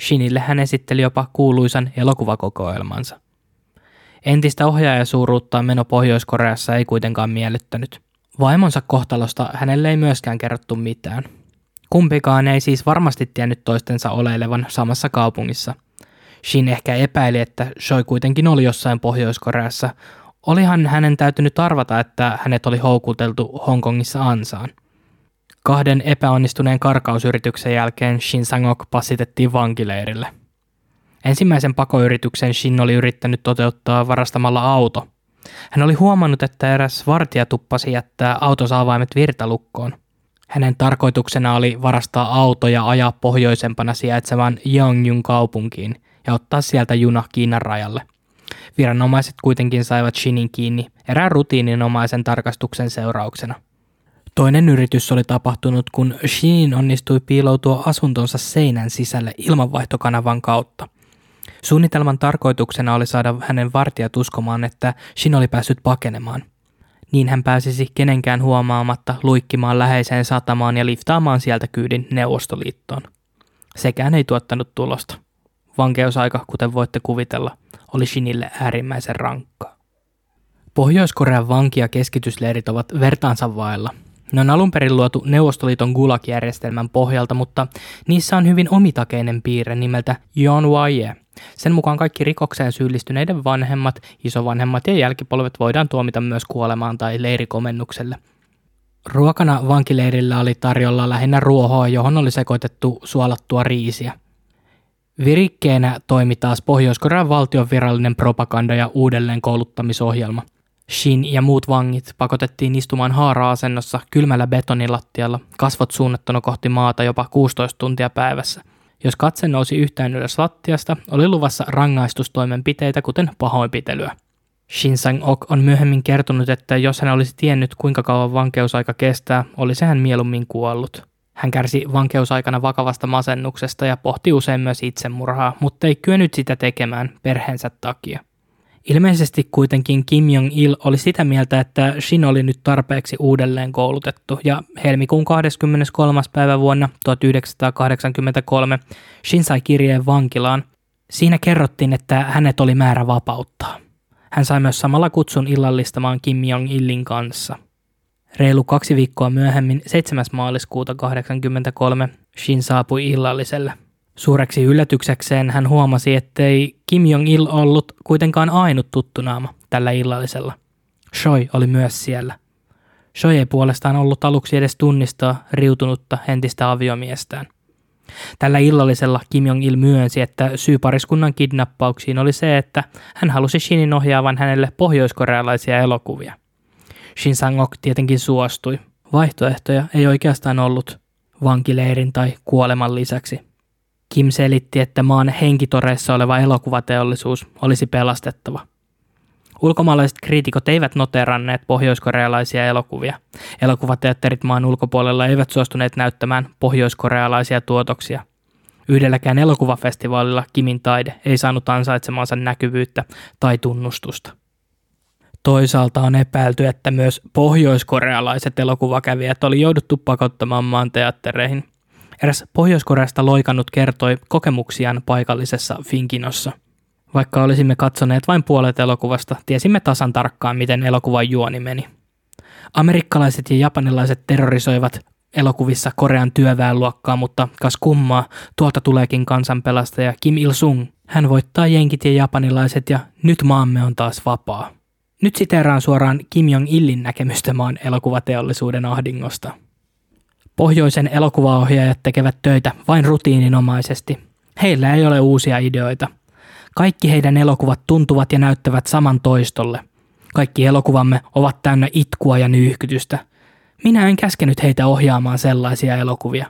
Shinille hän esitteli jopa kuuluisan elokuvakokoelmansa. Entistä ohjaajasuuruutta meno Pohjois-Koreassa ei kuitenkaan miellyttänyt. Vaimonsa kohtalosta hänelle ei myöskään kerrottu mitään. Kumpikaan ei siis varmasti tiennyt toistensa oleilevan samassa kaupungissa. Shin ehkä epäili, että Choi kuitenkin oli jossain Pohjois-Koreassa Olihan hänen täytynyt arvata, että hänet oli houkuteltu Hongkongissa ansaan. Kahden epäonnistuneen karkausyrityksen jälkeen Shin Sang-ok passitettiin vankileirille. Ensimmäisen pakoyrityksen Shin oli yrittänyt toteuttaa varastamalla auto. Hän oli huomannut, että eräs vartija tuppasi jättää autonsa avaimet virtalukkoon. Hänen tarkoituksena oli varastaa auto ja ajaa pohjoisempana sijaitsevan Yangyun kaupunkiin ja ottaa sieltä juna Kiinan rajalle – Viranomaiset kuitenkin saivat Shinin kiinni erään rutiininomaisen tarkastuksen seurauksena. Toinen yritys oli tapahtunut, kun Shinin onnistui piiloutua asuntonsa seinän sisälle ilmanvaihtokanavan kautta. Suunnitelman tarkoituksena oli saada hänen vartijat uskomaan, että Shin oli päässyt pakenemaan. Niin hän pääsisi kenenkään huomaamatta luikkimaan läheiseen satamaan ja liftaamaan sieltä kyydin Neuvostoliittoon. Sekään ei tuottanut tulosta. Vankeusaika, kuten voitte kuvitella, oli Shinille äärimmäisen rankkaa. Pohjois-Korean vanki- ja keskitysleirit ovat vertaansa vailla. Ne on alun perin luotu Neuvostoliiton Gulag-järjestelmän pohjalta, mutta niissä on hyvin omitakeinen piirre nimeltä Yeonhwaye. Sen mukaan kaikki rikokseen syyllistyneiden vanhemmat, isovanhemmat ja jälkipolvet voidaan tuomita myös kuolemaan tai leirikomennukselle. Ruokana vankileirillä oli tarjolla lähinnä ruohoa, johon oli sekoitettu suolattua riisiä – Virikkeenä toimi taas Pohjois-Korean valtion virallinen propaganda- ja uudelleenkouluttamisohjelma. Shin ja muut vangit pakotettiin istumaan haara-asennossa kylmällä betonilattialla, kasvot suunnattuna kohti maata jopa 16 tuntia päivässä. Jos katse nousi yhtään ylös lattiasta, oli luvassa rangaistustoimenpiteitä kuten pahoinpitelyä. Shin Sang-ok on myöhemmin kertonut, että jos hän olisi tiennyt kuinka kauan vankeusaika kestää, olisi hän mieluummin kuollut. Hän kärsi vankeusaikana vakavasta masennuksesta ja pohti usein myös itsemurhaa, mutta ei kyennyt sitä tekemään perheensä takia. Ilmeisesti kuitenkin Kim Jong-il oli sitä mieltä, että Shin oli nyt tarpeeksi uudelleen koulutettu ja helmikuun 23. päivä vuonna 1983 Shin sai kirjeen vankilaan. Siinä kerrottiin, että hänet oli määrä vapauttaa. Hän sai myös samalla kutsun illallistamaan Kim Jong-ilin kanssa – Reilu kaksi viikkoa myöhemmin, 7. maaliskuuta 1983, Shin saapui illalliselle. Suureksi yllätyksekseen hän huomasi, ettei Kim Jong-il ollut kuitenkaan ainut tuttu naama tällä illallisella. Choi oli myös siellä. Choi ei puolestaan ollut aluksi edes tunnistaa riutunutta entistä aviomiestään. Tällä illallisella Kim Jong-il myönsi, että syy pariskunnan kidnappauksiin oli se, että hän halusi Shinin ohjaavan hänelle pohjoiskorealaisia elokuvia – Shin Sang-ok tietenkin suostui. Vaihtoehtoja ei oikeastaan ollut vankileirin tai kuoleman lisäksi. Kim selitti, että maan henkitoreissa oleva elokuvateollisuus olisi pelastettava. Ulkomaalaiset kriitikot eivät noteranneet pohjoiskorealaisia elokuvia. Elokuvateatterit maan ulkopuolella eivät suostuneet näyttämään pohjoiskorealaisia tuotoksia. Yhdelläkään elokuvafestivaalilla Kimin taide ei saanut ansaitsemansa näkyvyyttä tai tunnustusta. Toisaalta on epäilty, että myös pohjoiskorealaiset elokuvakävijät oli jouduttu pakottamaan maan teattereihin. Eräs Pohjois-Koreasta loikannut kertoi kokemuksiaan paikallisessa Finkinossa. Vaikka olisimme katsoneet vain puolet elokuvasta, tiesimme tasan tarkkaan, miten elokuvan juoni meni. Amerikkalaiset ja japanilaiset terrorisoivat elokuvissa Korean työväenluokkaa, mutta kas kummaa, tuolta tuleekin kansanpelastaja Kim Il-sung. Hän voittaa jenkit ja japanilaiset ja nyt maamme on taas vapaa. Nyt siteeraan suoraan Kim Jong-illin näkemystä maan elokuvateollisuuden ahdingosta. Pohjoisen elokuvaohjaajat tekevät töitä vain rutiininomaisesti. Heillä ei ole uusia ideoita. Kaikki heidän elokuvat tuntuvat ja näyttävät saman toistolle. Kaikki elokuvamme ovat täynnä itkua ja nyyhkytystä. Minä en käskenyt heitä ohjaamaan sellaisia elokuvia.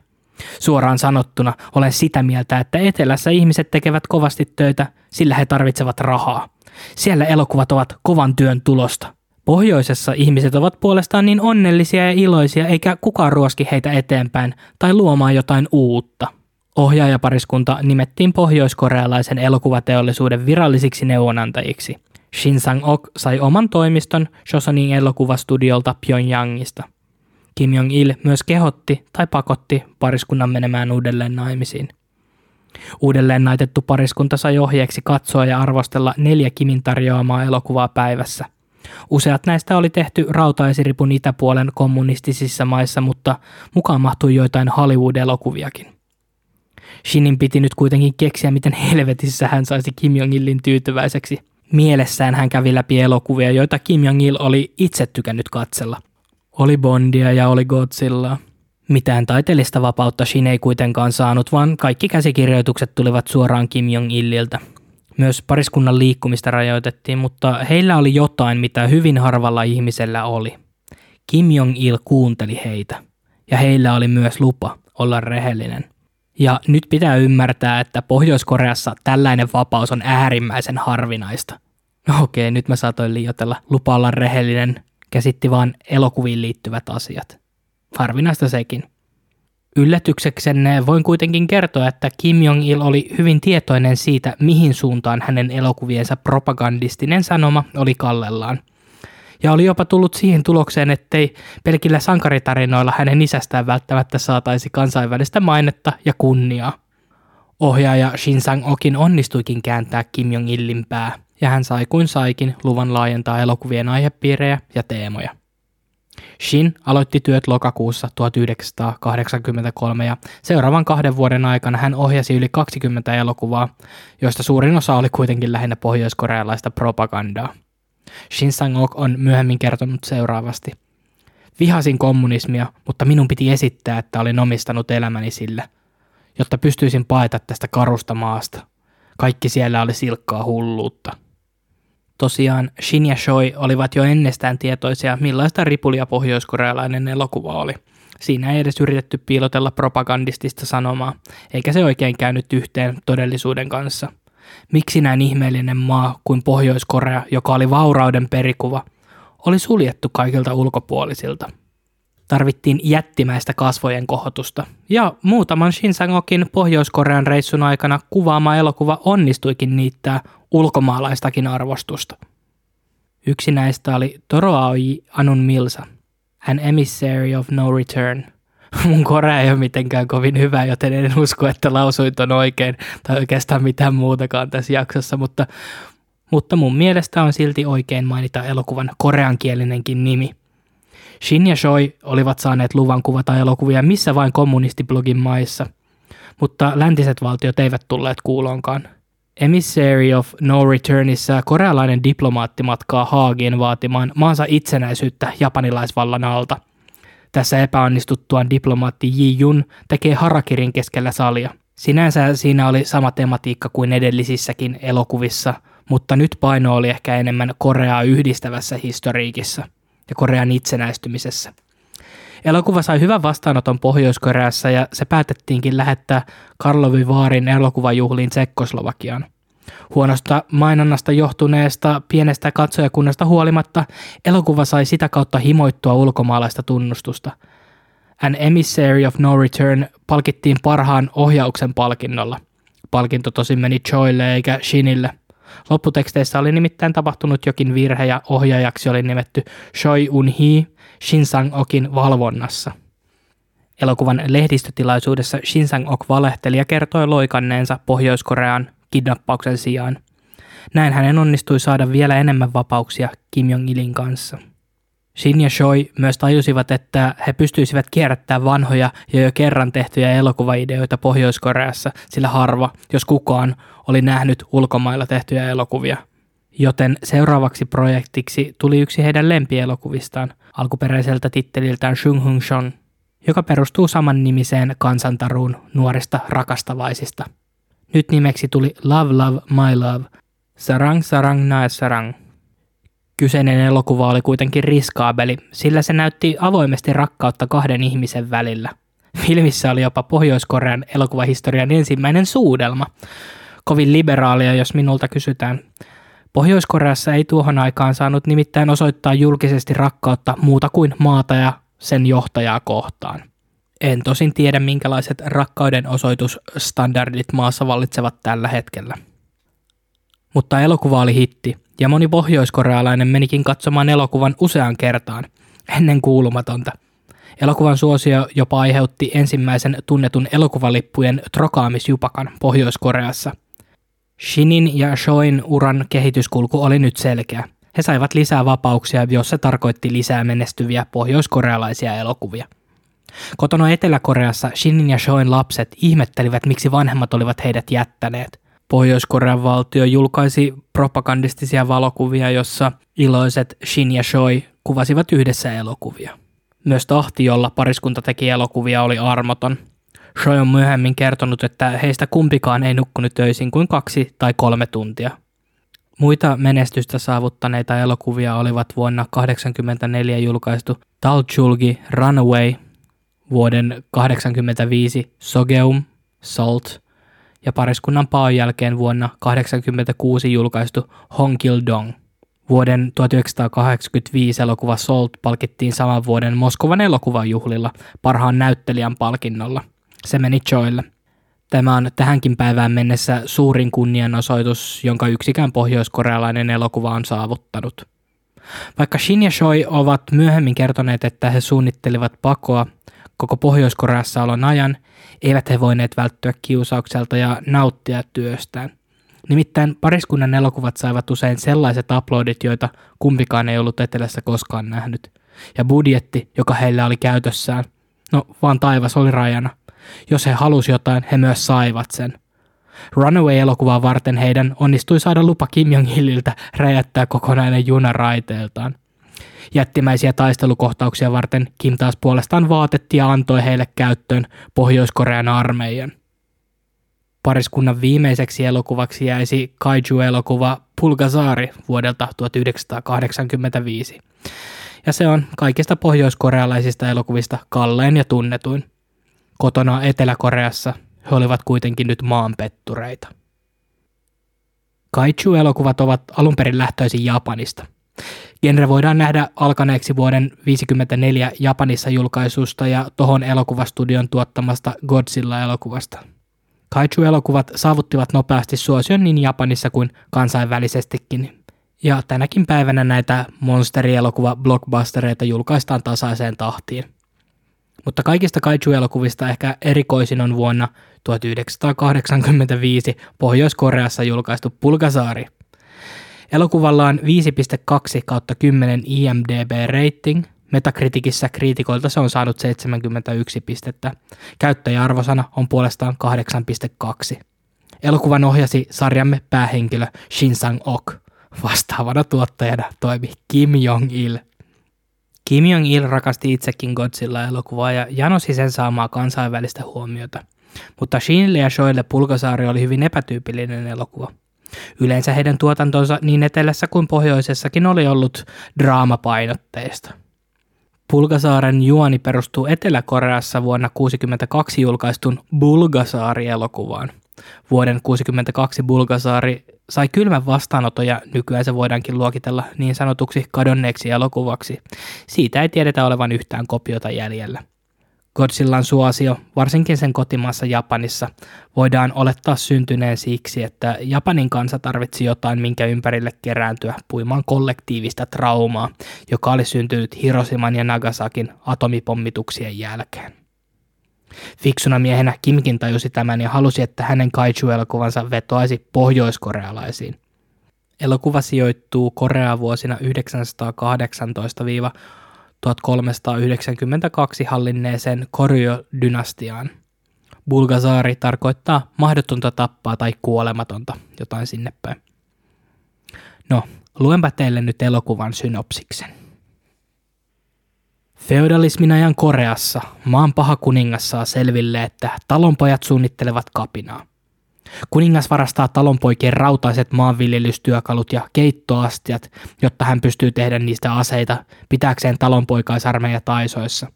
Suoraan sanottuna olen sitä mieltä, että etelässä ihmiset tekevät kovasti töitä, sillä he tarvitsevat rahaa. Siellä elokuvat ovat kovan työn tulosta. Pohjoisessa ihmiset ovat puolestaan niin onnellisia ja iloisia, eikä kukaan ruoski heitä eteenpäin tai luomaan jotain uutta. Ohjaajapariskunta nimettiin pohjoiskorealaisen elokuvateollisuuden virallisiksi neuvonantajiksi. Shin Sang-ok sai oman toimiston Joseonin elokuvastudiolta Pyongyangista. Kim Jong-il myös kehotti tai pakotti pariskunnan menemään uudelleen naimisiin. Uudelleen naitettu pariskunta sai ohjeeksi katsoa ja arvostella neljä Kimin tarjoamaa elokuvaa päivässä. Useat näistä oli tehty rautaisiripun itäpuolen kommunistisissa maissa, mutta mukaan mahtui joitain Hollywood-elokuviakin. Shinin piti nyt kuitenkin keksiä, miten helvetissä hän saisi Kim Jong-ilin tyytyväiseksi. Mielessään hän kävi läpi elokuvia, joita Kim Jong-il oli itse tykännyt katsella. Oli Bondia ja oli Godzillaa. Mitään taiteellista vapautta Shin ei kuitenkaan saanut, vaan kaikki käsikirjoitukset tulivat suoraan Kim Jong-illiltä. Myös pariskunnan liikkumista rajoitettiin, mutta heillä oli jotain, mitä hyvin harvalla ihmisellä oli. Kim Jong-il kuunteli heitä, ja heillä oli myös lupa olla rehellinen. Ja nyt pitää ymmärtää, että Pohjois-Koreassa tällainen vapaus on äärimmäisen harvinaista. Okei, nyt mä saatoin liioitella. Lupa olla rehellinen käsitti vain elokuviin liittyvät asiat. Harvinaista sekin. Yllätykseksenne voin kuitenkin kertoa, että Kim Jong-il oli hyvin tietoinen siitä, mihin suuntaan hänen elokuviensa propagandistinen sanoma oli kallellaan. Ja oli jopa tullut siihen tulokseen, ettei pelkillä sankaritarinoilla hänen isästään välttämättä saataisi kansainvälistä mainetta ja kunniaa. Ohjaaja Shin Sang-okin onnistuikin kääntää Kim Jong-illin pää, ja hän sai kuin saikin luvan laajentaa elokuvien aihepiirejä ja teemoja. Shin aloitti työt lokakuussa 1983 ja seuraavan kahden vuoden aikana hän ohjasi yli 20 elokuvaa, joista suurin osa oli kuitenkin lähinnä pohjoiskorealaista propagandaa. Shin Sang-ok on myöhemmin kertonut seuraavasti. Vihasin kommunismia, mutta minun piti esittää, että olin omistanut elämäni sille, jotta pystyisin paeta tästä karusta maasta. Kaikki siellä oli silkkaa hulluutta. Tosiaan Shin ja Choi olivat jo ennestään tietoisia, millaista ripulia pohjoiskorealainen elokuva oli. Siinä ei edes yritetty piilotella propagandistista sanomaa, eikä se oikein käynyt yhteen todellisuuden kanssa. Miksi näin ihmeellinen maa kuin Pohjois-Korea, joka oli vaurauden perikuva, oli suljettu kaikilta ulkopuolisilta? Tarvittiin jättimäistä kasvojen kohotusta, ja muutaman Shinsangokin Pohjois-Korean reissun aikana kuvaama elokuva onnistuikin niittää ulkomaalaistakin arvostusta. Yksi näistä oli Toroaoi Anun Milsa, An Emissary of No Return. Mun korea ei ole mitenkään kovin hyvä, joten en usko, että lausuin ton oikein tai oikeastaan mitään muutakaan tässä jaksossa, mutta, mutta mun mielestä on silti oikein mainita elokuvan koreankielinenkin nimi. Shin ja Choi olivat saaneet luvan kuvata elokuvia missä vain kommunistiblogin maissa, mutta läntiset valtiot eivät tulleet kuuloonkaan – Emissary of No Returnissa korealainen diplomaatti matkaa Haagiin vaatimaan maansa itsenäisyyttä japanilaisvallan alta. Tässä epäonnistuttuaan diplomaatti Ji Jun tekee harakirin keskellä salia. Sinänsä siinä oli sama tematiikka kuin edellisissäkin elokuvissa, mutta nyt paino oli ehkä enemmän Koreaa yhdistävässä historiikissa ja Korean itsenäistymisessä. Elokuva sai hyvän vastaanoton Pohjois-Koreassa ja se päätettiinkin lähettää Karlovy Vaarin elokuvajuhliin Tsekkoslovakiaan. Huonosta mainonnasta johtuneesta pienestä katsojakunnasta huolimatta elokuva sai sitä kautta himoittua ulkomaalaista tunnustusta. An Emissary of No Return palkittiin parhaan ohjauksen palkinnolla. Palkinto tosin meni Choille eikä Shinille. Lopputeksteissä oli nimittäin tapahtunut jokin virhe ja ohjaajaksi oli nimetty Choi Un-hee, Shin Sang-okin valvonnassa. Elokuvan lehdistötilaisuudessa Shin Sang-ok valehteli ja kertoi loikanneensa Pohjois-Korean kidnappauksen sijaan. Näin hänen onnistui saada vielä enemmän vapauksia Kim Jong-ilin kanssa. Shin ja Choi myös tajusivat, että he pystyisivät kierrättämään vanhoja ja jo kerran tehtyjä elokuvaideoita Pohjois-Koreassa, sillä harva, jos kukaan, oli nähnyt ulkomailla tehtyjä elokuvia – joten seuraavaksi projektiksi tuli yksi heidän lempielokuvistaan, alkuperäiseltä titteliltään Shung Hung Shon. joka perustuu samannimiseen kansantaruun nuorista rakastavaisista. Nyt nimeksi tuli Love Love My Love, Sarang Sarang Nae Sarang. Kyseinen elokuva oli kuitenkin riskaabeli, sillä se näytti avoimesti rakkautta kahden ihmisen välillä. Filmissä oli jopa Pohjois-Korean elokuvahistorian ensimmäinen suudelma. Kovin liberaalia, jos minulta kysytään. Pohjois-Koreassa ei tuohon aikaan saanut nimittäin osoittaa julkisesti rakkautta muuta kuin maata ja sen johtajaa kohtaan. En tosin tiedä, minkälaiset rakkauden osoitusstandardit maassa vallitsevat tällä hetkellä. Mutta elokuva oli hitti, ja moni pohjoiskorealainen menikin katsomaan elokuvan useaan kertaan, ennen kuulumatonta. Elokuvan suosio jopa aiheutti ensimmäisen tunnetun elokuvalippujen trokaamisjupakan Pohjois-Koreassa. Shinin ja Shoin uran kehityskulku oli nyt selkeä. He saivat lisää vapauksia, jos se tarkoitti lisää menestyviä pohjoiskorealaisia elokuvia. Kotona Etelä-Koreassa Shinin ja Shoin lapset ihmettelivät, miksi vanhemmat olivat heidät jättäneet. Pohjois-Korean valtio julkaisi propagandistisia valokuvia, jossa iloiset Shin ja Shoi kuvasivat yhdessä elokuvia. Myös tahti, jolla pariskunta teki elokuvia, oli armoton. Shoi on myöhemmin kertonut, että heistä kumpikaan ei nukkunut töisin kuin kaksi tai kolme tuntia. Muita menestystä saavuttaneita elokuvia olivat vuonna 1984 julkaistu Talchulgi Runaway, vuoden 1985 Sogeum, Salt ja pariskunnan paon jälkeen vuonna 1986 julkaistu Honkil Dong. Vuoden 1985 elokuva Salt palkittiin saman vuoden Moskovan elokuvajuhlilla parhaan näyttelijän palkinnolla. Se meni Joelle. Tämä on tähänkin päivään mennessä suurin kunnianosoitus, jonka yksikään pohjoiskorealainen elokuva on saavuttanut. Vaikka Shin ja Choi ovat myöhemmin kertoneet, että he suunnittelivat pakoa koko Pohjois-Koreassa olon ajan, eivät he voineet välttyä kiusaukselta ja nauttia työstään. Nimittäin pariskunnan elokuvat saivat usein sellaiset uploadit, joita kumpikaan ei ollut etelässä koskaan nähnyt. Ja budjetti, joka heillä oli käytössään, no vaan taivas oli rajana. Jos he halusi jotain, he myös saivat sen. Runaway-elokuvaa varten heidän onnistui saada lupa Kim Jong-ililtä räjättää kokonainen juna raiteeltaan. Jättimäisiä taistelukohtauksia varten Kim taas puolestaan vaatetti ja antoi heille käyttöön Pohjois-Korean armeijan. Pariskunnan viimeiseksi elokuvaksi jäisi kaiju-elokuva Pulgasari vuodelta 1985. Ja se on kaikista pohjoiskorealaisista elokuvista kallein ja tunnetuin. Kotona Etelä-Koreassa he olivat kuitenkin nyt maanpettureita. Kaiju-elokuvat ovat alun perin lähtöisin Japanista. Genre voidaan nähdä alkaneeksi vuoden 1954 Japanissa julkaisusta ja tohon elokuvastudion tuottamasta Godzilla-elokuvasta. Kaiju-elokuvat saavuttivat nopeasti suosion niin Japanissa kuin kansainvälisestikin. Ja tänäkin päivänä näitä monsterielokuva blockbustereita julkaistaan tasaiseen tahtiin – mutta kaikista kaiju-elokuvista ehkä erikoisin on vuonna 1985 Pohjois-Koreassa julkaistu Pulgasaari. Elokuvalla on 5.2 kautta 10 IMDB-rating. Metakritikissä kriitikoilta se on saanut 71 pistettä. Käyttäjäarvosana on puolestaan 8.2. Elokuvan ohjasi sarjamme päähenkilö Shin Sang-ok. Vastaavana tuottajana toimi Kim Jong-il. Kim Jong-il rakasti itsekin Godzilla-elokuvaa ja janosi sen saamaa kansainvälistä huomiota. Mutta Shinille ja Shoille Pulkasaari oli hyvin epätyypillinen elokuva. Yleensä heidän tuotantonsa niin etelässä kuin pohjoisessakin oli ollut draamapainotteista. Pulgasaaren juoni perustuu Etelä-Koreassa vuonna 1962 julkaistun Bulgasaari-elokuvaan. Vuoden 1962 Bulgasaari sai kylmän vastaanoton ja nykyään se voidaankin luokitella niin sanotuksi kadonneeksi elokuvaksi. Siitä ei tiedetä olevan yhtään kopiota jäljellä. Godzillan suosio, varsinkin sen kotimaassa Japanissa, voidaan olettaa syntyneen siksi, että Japanin kansa tarvitsi jotain, minkä ympärille kerääntyä puimaan kollektiivista traumaa, joka oli syntynyt Hiroshiman ja Nagasakin atomipommituksien jälkeen. Fiksuna miehenä Kimkin tajusi tämän ja halusi, että hänen kaiju-elokuvansa vetoaisi pohjoiskorealaisiin. Elokuva sijoittuu Korea vuosina 918-1392 hallinneeseen Koryo-dynastiaan. Bulgasaari tarkoittaa mahdotonta tappaa tai kuolematonta, jotain sinne päin. No, luenpä teille nyt elokuvan synopsiksen. Feudalismin ajan Koreassa maan paha kuningas saa selville, että talonpojat suunnittelevat kapinaa. Kuningas varastaa talonpoikien rautaiset maanviljelystyökalut ja keittoastiat, jotta hän pystyy tehdä niistä aseita pitääkseen talonpoikaisarmeija taisoissa.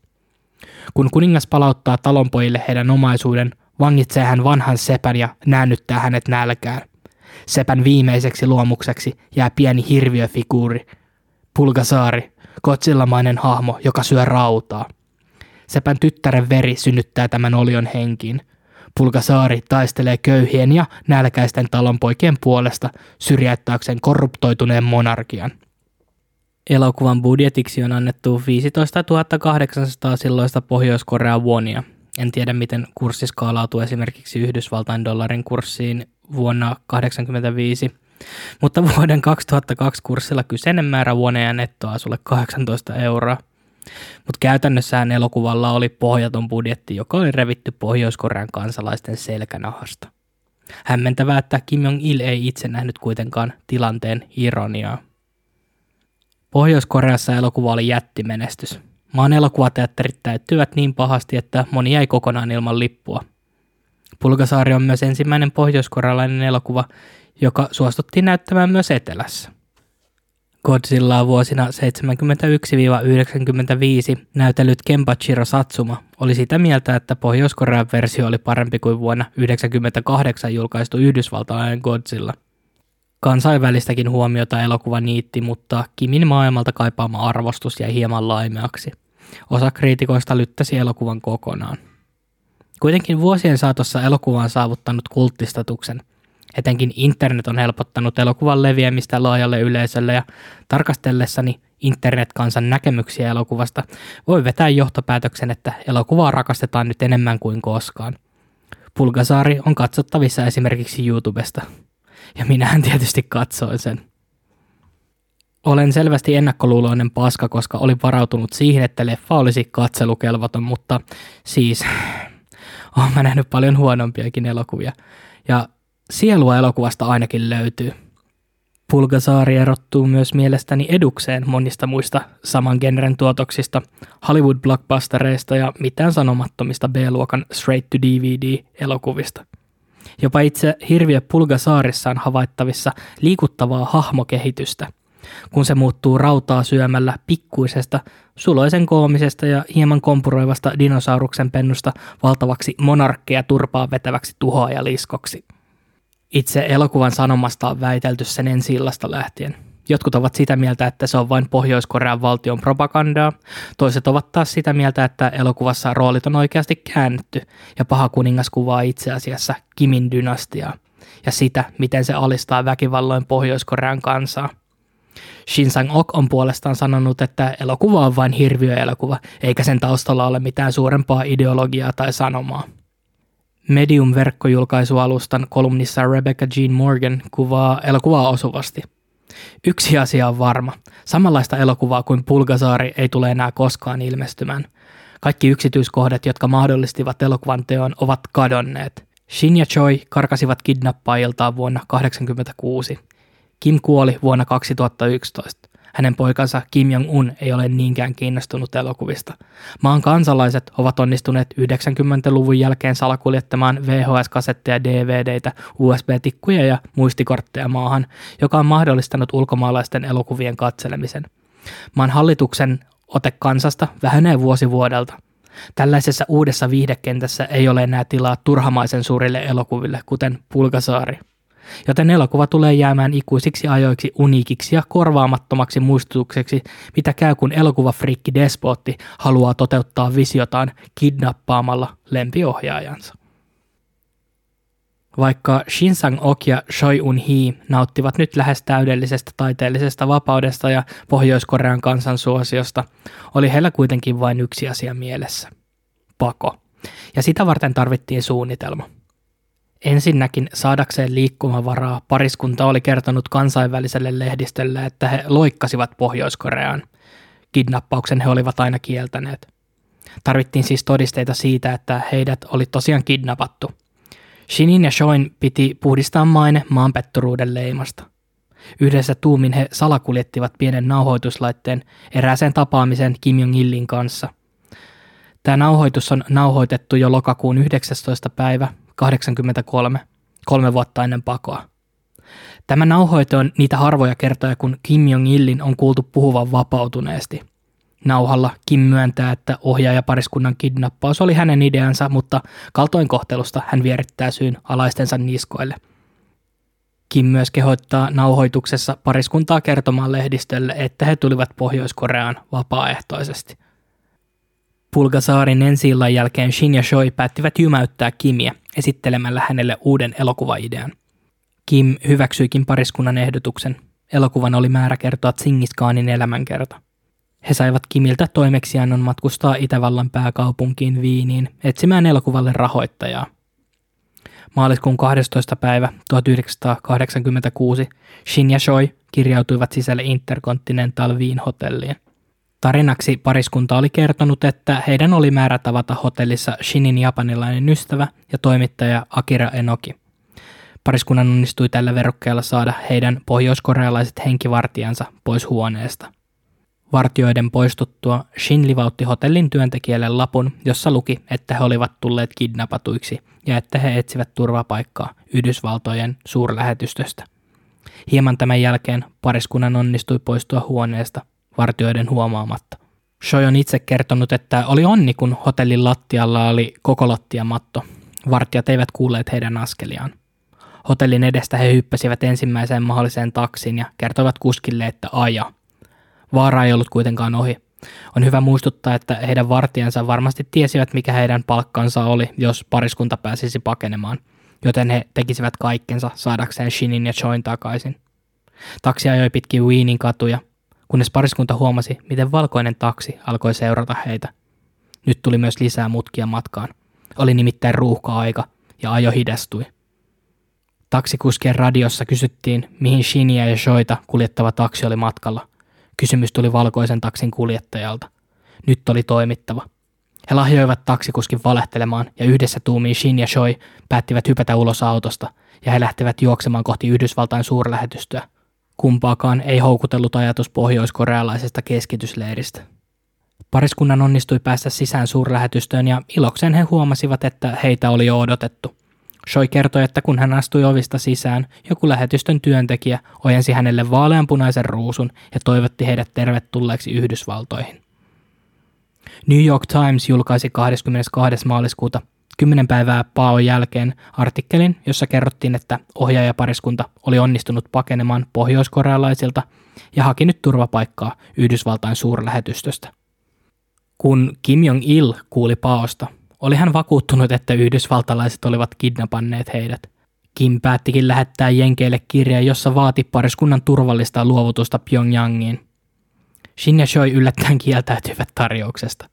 Kun kuningas palauttaa talonpojille heidän omaisuuden, vangitsee hän vanhan sepän ja näännyttää hänet nälkään. Sepän viimeiseksi luomukseksi jää pieni hirviöfiguuri, Pulgasaari, kotsillamainen hahmo, joka syö rautaa. Sepän tyttären veri synnyttää tämän olion henkiin. Pulgasaari taistelee köyhien ja nälkäisten talonpoikien puolesta syrjäyttääkseen korruptoituneen monarkian. Elokuvan budjetiksi on annettu 15 800 silloista Pohjois-Korean vuonia. En tiedä, miten kurssi skaalautuu esimerkiksi Yhdysvaltain dollarin kurssiin vuonna 1985, mutta vuoden 2002 kurssilla kyseinen määrä vuoneja nettoa sulle 18 euroa. Mutta käytännössään elokuvalla oli pohjaton budjetti, joka oli revitty Pohjois-Korean kansalaisten selkänahasta. Hämmentävää, että Kim Jong-il ei itse nähnyt kuitenkaan tilanteen ironiaa. Pohjois-Koreassa elokuva oli jättimenestys. Maan elokuvateatterit täyttyivät niin pahasti, että moni jäi kokonaan ilman lippua. Pulgasaari on myös ensimmäinen pohjoiskorealainen elokuva, joka suostuttiin näyttämään myös etelässä. Godzillaa vuosina 71-95 näytellyt Kenpachiro Satsuma oli sitä mieltä, että Pohjois-Korean versio oli parempi kuin vuonna 1998 julkaistu yhdysvaltalainen Godzilla. Kansainvälistäkin huomiota elokuva niitti, mutta Kimin maailmalta kaipaama arvostus jäi hieman laimeaksi. Osa kriitikoista lyttäsi elokuvan kokonaan. Kuitenkin vuosien saatossa elokuva on saavuttanut kulttistatuksen – Etenkin internet on helpottanut elokuvan leviämistä laajalle yleisölle ja tarkastellessani internetkansan näkemyksiä elokuvasta voi vetää johtopäätöksen, että elokuvaa rakastetaan nyt enemmän kuin koskaan. Pulgasaari on katsottavissa esimerkiksi YouTubesta. Ja minähän tietysti katsoin sen. Olen selvästi ennakkoluuloinen paska, koska olin varautunut siihen, että leffa olisi katselukelvoton, mutta siis olen nähnyt paljon huonompiakin elokuvia. Ja sielua elokuvasta ainakin löytyy. Pulgasaari erottuu myös mielestäni edukseen monista muista saman genren tuotoksista, Hollywood-blockbustereista ja mitään sanomattomista B-luokan straight-to-DVD-elokuvista. Jopa itse hirviö Pulgasaarissa on havaittavissa liikuttavaa hahmokehitystä, kun se muuttuu rautaa syömällä pikkuisesta, suloisen koomisesta ja hieman kompuroivasta dinosauruksen pennusta valtavaksi monarkkeja turpaa vetäväksi tuhoajaliskoksi. Itse elokuvan sanomasta on väitelty sen ensi illasta lähtien. Jotkut ovat sitä mieltä, että se on vain Pohjois-Korean valtion propagandaa. Toiset ovat taas sitä mieltä, että elokuvassa roolit on oikeasti käännetty ja paha kuningas kuvaa itse asiassa Kimin dynastiaa ja sitä, miten se alistaa väkivalloin Pohjois-Korean kansaa. Shin Sang-ok on puolestaan sanonut, että elokuva on vain hirviöelokuva, eikä sen taustalla ole mitään suurempaa ideologiaa tai sanomaa. Medium-verkkojulkaisualustan kolumnissa Rebecca Jean Morgan kuvaa elokuvaa osuvasti. Yksi asia on varma. Samanlaista elokuvaa kuin Pulgasaari ei tule enää koskaan ilmestymään. Kaikki yksityiskohdat, jotka mahdollistivat elokuvan teon, ovat kadonneet. Shin ja Choi karkasivat kidnappaajiltaan vuonna 1986. Kim kuoli vuonna 2011. Hänen poikansa Kim Jong-un ei ole niinkään kiinnostunut elokuvista. Maan kansalaiset ovat onnistuneet 90-luvun jälkeen salakuljettamaan VHS-kasetteja, DVDitä, USB-tikkuja ja muistikortteja maahan, joka on mahdollistanut ulkomaalaisten elokuvien katselemisen. Maan hallituksen ote kansasta vähenee vuosi vuodelta. Tällaisessa uudessa viihdekentässä ei ole enää tilaa turhamaisen suurille elokuville, kuten Pulgasaari – joten elokuva tulee jäämään ikuisiksi ajoiksi uniikiksi ja korvaamattomaksi muistutukseksi, mitä käy kun elokuvafriikki Despotti haluaa toteuttaa visiotaan kidnappaamalla lempiohjaajansa. Vaikka Shin Sang-ok ja Choi Un-hee nauttivat nyt lähes täydellisestä taiteellisesta vapaudesta ja Pohjois-Korean kansan suosiosta, oli heillä kuitenkin vain yksi asia mielessä. Pako. Ja sitä varten tarvittiin suunnitelma – Ensinnäkin saadakseen liikkumavaraa pariskunta oli kertonut kansainväliselle lehdistölle, että he loikkasivat Pohjois-Koreaan. Kidnappauksen he olivat aina kieltäneet. Tarvittiin siis todisteita siitä, että heidät oli tosiaan kidnappattu. Shinin ja Shoin piti puhdistaa maine maanpetturuuden leimasta. Yhdessä tuumin he salakuljettivat pienen nauhoituslaitteen erääseen tapaamiseen Kim Jong-ilin kanssa. Tämä nauhoitus on nauhoitettu jo lokakuun 19. päivä 83, kolme vuotta ennen pakoa. Tämä nauhoite on niitä harvoja kertoja, kun Kim Jong-ilin on kuultu puhuvan vapautuneesti. Nauhalla Kim myöntää, että ohjaajapariskunnan kidnappaus oli hänen ideansa, mutta kaltoinkohtelusta hän vierittää syyn alaistensa niskoille – Kim myös kehottaa nauhoituksessa pariskuntaa kertomaan lehdistölle, että he tulivat Pohjois-Koreaan vapaaehtoisesti. Pulgasaarin ensi jälkeen Shin ja Choi päättivät jymäyttää Kimiä esittelemällä hänelle uuden elokuvaidean. Kim hyväksyikin pariskunnan ehdotuksen. Elokuvan oli määrä kertoa Tsingiskaanin elämänkerta. He saivat Kimiltä toimeksiannon matkustaa Itävallan pääkaupunkiin Viiniin etsimään elokuvalle rahoittajaa – Maaliskuun 12. päivä 1986 Shin ja Choi kirjautuivat sisälle Intercontinental Wien hotelliin. Tarinaksi pariskunta oli kertonut, että heidän oli määrä tavata hotellissa Shinin japanilainen ystävä ja toimittaja Akira Enoki. Pariskunnan onnistui tällä verukkeella saada heidän pohjoiskorealaiset henkivartijansa pois huoneesta. Vartioiden poistuttua Shin livautti hotellin työntekijälle lapun, jossa luki, että he olivat tulleet kidnapatuiksi ja että he etsivät turvapaikkaa Yhdysvaltojen suurlähetystöstä. Hieman tämän jälkeen pariskunnan onnistui poistua huoneesta vartioiden huomaamatta. Choi on itse kertonut, että oli onni, kun hotellin lattialla oli koko lattiamatto. Vartijat eivät kuulleet heidän askeliaan. Hotellin edestä he hyppäsivät ensimmäiseen mahdolliseen taksiin ja kertoivat kuskille, että aja – Vaara ei ollut kuitenkaan ohi. On hyvä muistuttaa, että heidän vartijansa varmasti tiesivät, mikä heidän palkkansa oli, jos pariskunta pääsisi pakenemaan, joten he tekisivät kaikkensa saadakseen Shinin ja Choin takaisin. Taksi ajoi pitkin Weenin katuja, kunnes pariskunta huomasi, miten valkoinen taksi alkoi seurata heitä. Nyt tuli myös lisää mutkia matkaan. Oli nimittäin ruuhka-aika ja ajo hidastui. Taksikuskien radiossa kysyttiin, mihin Shinia ja Shoita kuljettava taksi oli matkalla. Kysymys tuli valkoisen taksin kuljettajalta. Nyt oli toimittava. He lahjoivat taksikuskin valehtelemaan ja yhdessä tuumiin Shin ja Choi päättivät hypätä ulos autosta ja he lähtevät juoksemaan kohti Yhdysvaltain suurlähetystöä. Kumpaakaan ei houkutellut ajatus pohjoiskorealaisesta keskitysleiristä. Pariskunnan onnistui päästä sisään suurlähetystöön ja ilokseen he huomasivat, että heitä oli jo odotettu. Choi kertoi, että kun hän astui ovista sisään, joku lähetystön työntekijä ojensi hänelle vaaleanpunaisen ruusun ja toivotti heidät tervetulleeksi Yhdysvaltoihin. New York Times julkaisi 22. maaliskuuta kymmenen päivää paon jälkeen artikkelin, jossa kerrottiin, että ohjaajapariskunta oli onnistunut pakenemaan pohjoiskorealaisilta ja haki nyt turvapaikkaa Yhdysvaltain suurlähetystöstä. Kun Kim Jong-il kuuli paosta, oli hän vakuuttunut, että yhdysvaltalaiset olivat kidnapanneet heidät. Kim päättikin lähettää Jenkeille kirjeen, jossa vaati pariskunnan turvallista luovutusta Pyongyangiin. Shin ja Choi yllättäen kieltäytyivät tarjouksesta.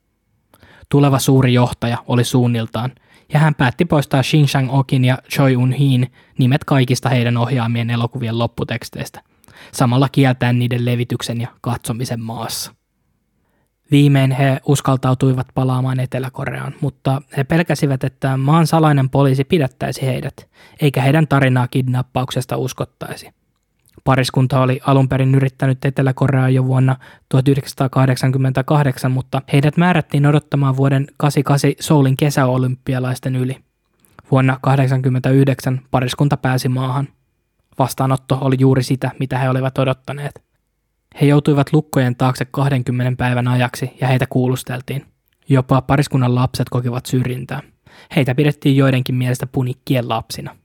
Tuleva suuri johtaja oli suunniltaan, ja hän päätti poistaa Shin Shang-okin ja Choi Un-hin nimet kaikista heidän ohjaamien elokuvien lopputeksteistä, samalla kieltäen niiden levityksen ja katsomisen maassa. Viimein he uskaltautuivat palaamaan Etelä-Koreaan, mutta he pelkäsivät, että maan salainen poliisi pidättäisi heidät, eikä heidän tarinaa kidnappauksesta uskottaisi. Pariskunta oli alun perin yrittänyt Etelä-Koreaa jo vuonna 1988, mutta heidät määrättiin odottamaan vuoden 88 Soulin kesäolympialaisten yli. Vuonna 1989 pariskunta pääsi maahan. Vastaanotto oli juuri sitä, mitä he olivat odottaneet – he joutuivat lukkojen taakse 20 päivän ajaksi ja heitä kuulusteltiin. Jopa pariskunnan lapset kokivat syrjintää. Heitä pidettiin joidenkin mielestä punikkien lapsina.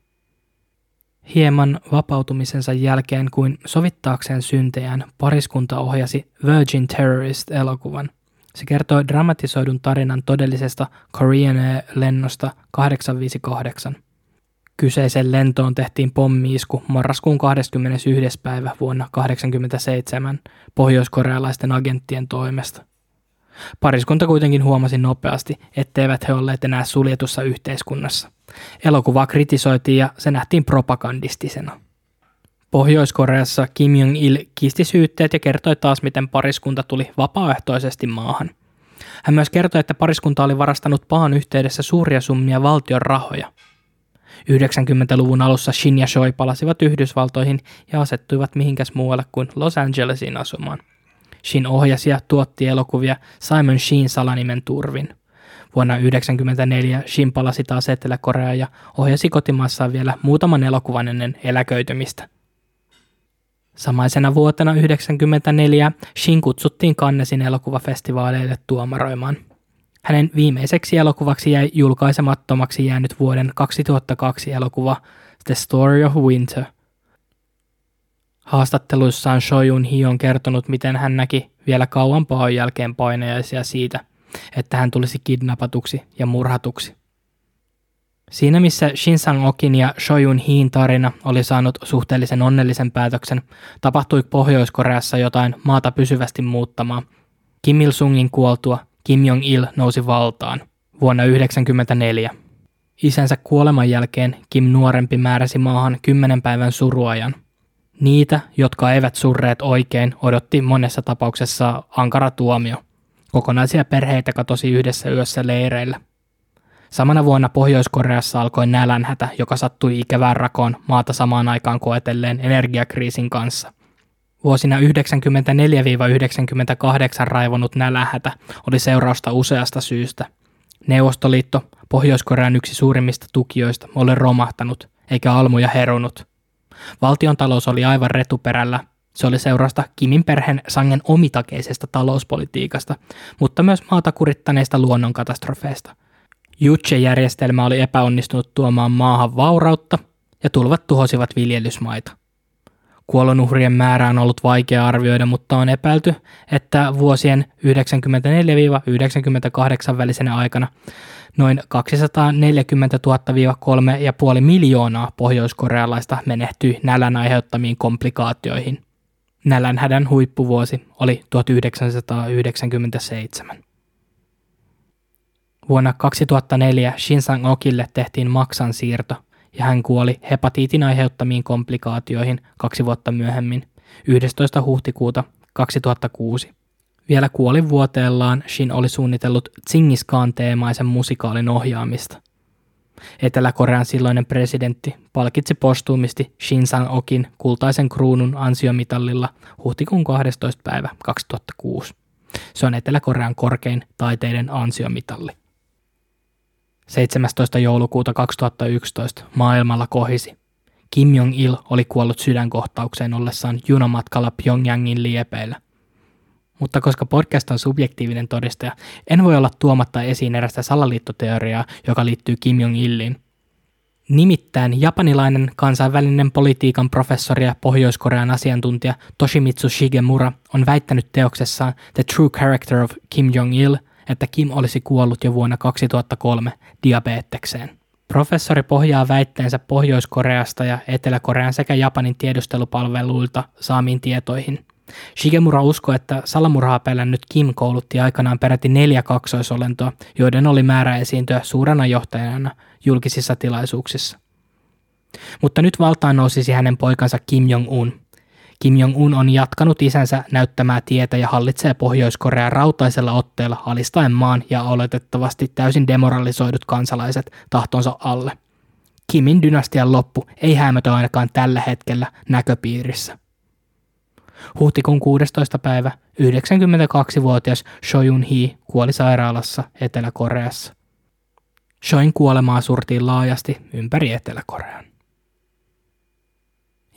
Hieman vapautumisensa jälkeen kuin sovittaakseen syntejään, pariskunta ohjasi Virgin Terrorist-elokuvan. Se kertoo dramatisoidun tarinan todellisesta Korean lennosta 858. Kyseisen lentoon tehtiin pommiisku marraskuun 21. päivä vuonna 1987 pohjoiskorealaisten agenttien toimesta. Pariskunta kuitenkin huomasi nopeasti, etteivät he olleet enää suljetussa yhteiskunnassa. Elokuvaa kritisoitiin ja se nähtiin propagandistisena. Pohjois-Koreassa Kim Jong-il kiisti syytteet ja kertoi taas, miten pariskunta tuli vapaaehtoisesti maahan. Hän myös kertoi, että pariskunta oli varastanut pahan yhteydessä suuria summia valtion rahoja – 90-luvun alussa Shin ja Choi palasivat Yhdysvaltoihin ja asettuivat mihinkäs muualle kuin Los Angelesiin asumaan. Shin ohjasi ja tuotti elokuvia Simon Shin salanimen turvin. Vuonna 1994 Shin palasi taas Etelä-Koreaan ja ohjasi kotimaassaan vielä muutaman elokuvan ennen eläköitymistä. Samaisena vuotena 1994 Shin kutsuttiin Cannesin elokuvafestivaaleille tuomaroimaan. Hänen viimeiseksi elokuvaksi jäi julkaisemattomaksi jäänyt vuoden 2002 elokuva The Story of Winter. Haastatteluissaan Shoyun Hi on kertonut, miten hän näki vielä kauan paon jälkeen painajaisia siitä, että hän tulisi kidnappatuksi ja murhatuksi. Siinä missä Shin Sang-okin ja Shoyun Hiin tarina oli saanut suhteellisen onnellisen päätöksen, tapahtui Pohjois-Koreassa jotain maata pysyvästi muuttamaan. Kim Il-sungin kuoltua Kim Jong-il nousi valtaan vuonna 1994. Isänsä kuoleman jälkeen Kim nuorempi määräsi maahan kymmenen päivän suruajan. Niitä, jotka eivät surreet oikein, odotti monessa tapauksessa ankara tuomio. Kokonaisia perheitä katosi yhdessä yössä leireillä. Samana vuonna Pohjois-Koreassa alkoi nälänhätä, joka sattui ikävään rakoon maata samaan aikaan koetelleen energiakriisin kanssa. Vuosina 1994-1998 raivonut nälänhätä oli seurausta useasta syystä. Neuvostoliitto, Pohjois-Korean yksi suurimmista tukijoista, oli romahtanut, eikä almuja herunut. Valtion talous oli aivan retuperällä. Se oli seurausta Kimin perheen sangen omitakeisesta talouspolitiikasta, mutta myös maata kurittaneista luonnonkatastrofeista – Jutse-järjestelmä oli epäonnistunut tuomaan maahan vaurautta ja tulvat tuhosivat viljelysmaita. Kuolonuhrien määrä on ollut vaikea arvioida, mutta on epäilty, että vuosien 1994-1998 välisenä aikana noin 240 000-3,5 miljoonaa pohjoiskorealaista menehtyi nälän aiheuttamiin komplikaatioihin. Nälänhädän huippuvuosi oli 1997. Vuonna 2004 Shinsang Okille tehtiin maksan siirto ja hän kuoli hepatiitin aiheuttamiin komplikaatioihin kaksi vuotta myöhemmin, 11. huhtikuuta 2006. Vielä kuoli vuoteellaan Shin oli suunnitellut Tsingis teemaisen musikaalin ohjaamista. Etelä-Korean silloinen presidentti palkitsi postuumisti Shin Sang-okin kultaisen kruunun ansiomitallilla huhtikuun 12. päivä 2006. Se on Etelä-Korean korkein taiteiden ansiomitalli. 17. joulukuuta 2011 maailmalla kohisi. Kim Jong-il oli kuollut sydänkohtaukseen ollessaan junamatkalla Pyongyangin liepeillä. Mutta koska podcast on subjektiivinen todistaja, en voi olla tuomatta esiin erästä salaliittoteoriaa, joka liittyy Kim Jong-illiin. Nimittäin japanilainen kansainvälinen politiikan professori ja Pohjois-Korean asiantuntija Toshimitsu Shigemura on väittänyt teoksessaan The True Character of Kim Jong-il – että Kim olisi kuollut jo vuonna 2003 diabetekseen. Professori pohjaa väitteensä Pohjois-Koreasta ja Etelä-Korean sekä Japanin tiedustelupalveluilta saamiin tietoihin. Shigemura uskoo, että salamurhaa pelännyt Kim koulutti aikanaan peräti neljä kaksoisolentoa, joiden oli määrä esiintyä suurena johtajana julkisissa tilaisuuksissa. Mutta nyt valtaan nousisi hänen poikansa Kim Jong-un – Kim Jong-un on jatkanut isänsä näyttämää tietä ja hallitsee Pohjois-Korean rautaisella otteella alistaen maan ja oletettavasti täysin demoralisoidut kansalaiset tahtonsa alle. Kimin dynastian loppu ei hämötä ainakaan tällä hetkellä näköpiirissä. Huhtikuun 16. päivä 92-vuotias Shoyun Hee kuoli sairaalassa Etelä-Koreassa. Shoin kuolemaa surtiin laajasti ympäri Etelä-Korean.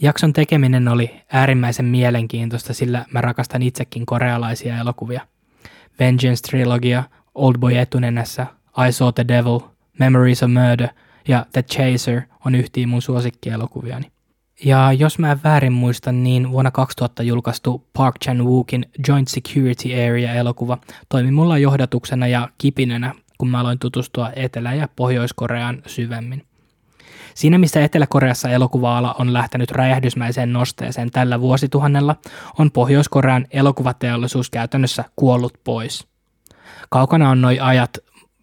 Jakson tekeminen oli äärimmäisen mielenkiintoista, sillä mä rakastan itsekin korealaisia elokuvia. Vengeance Trilogia, Oldboy etunenässä, I Saw the Devil, Memories of Murder ja The Chaser on yhtiä mun suosikkielokuviani. Ja jos mä en väärin muistan, niin vuonna 2000 julkaistu Park Chan-wookin Joint Security Area-elokuva toimi mulla johdatuksena ja kipinenä, kun mä aloin tutustua Etelä- ja Pohjois-Koreaan syvemmin. Siinä missä Etelä-Koreassa elokuva-ala on lähtenyt räjähdysmäiseen nosteeseen tällä vuosituhannella, on Pohjois-Korean elokuvateollisuus käytännössä kuollut pois. Kaukana on noi ajat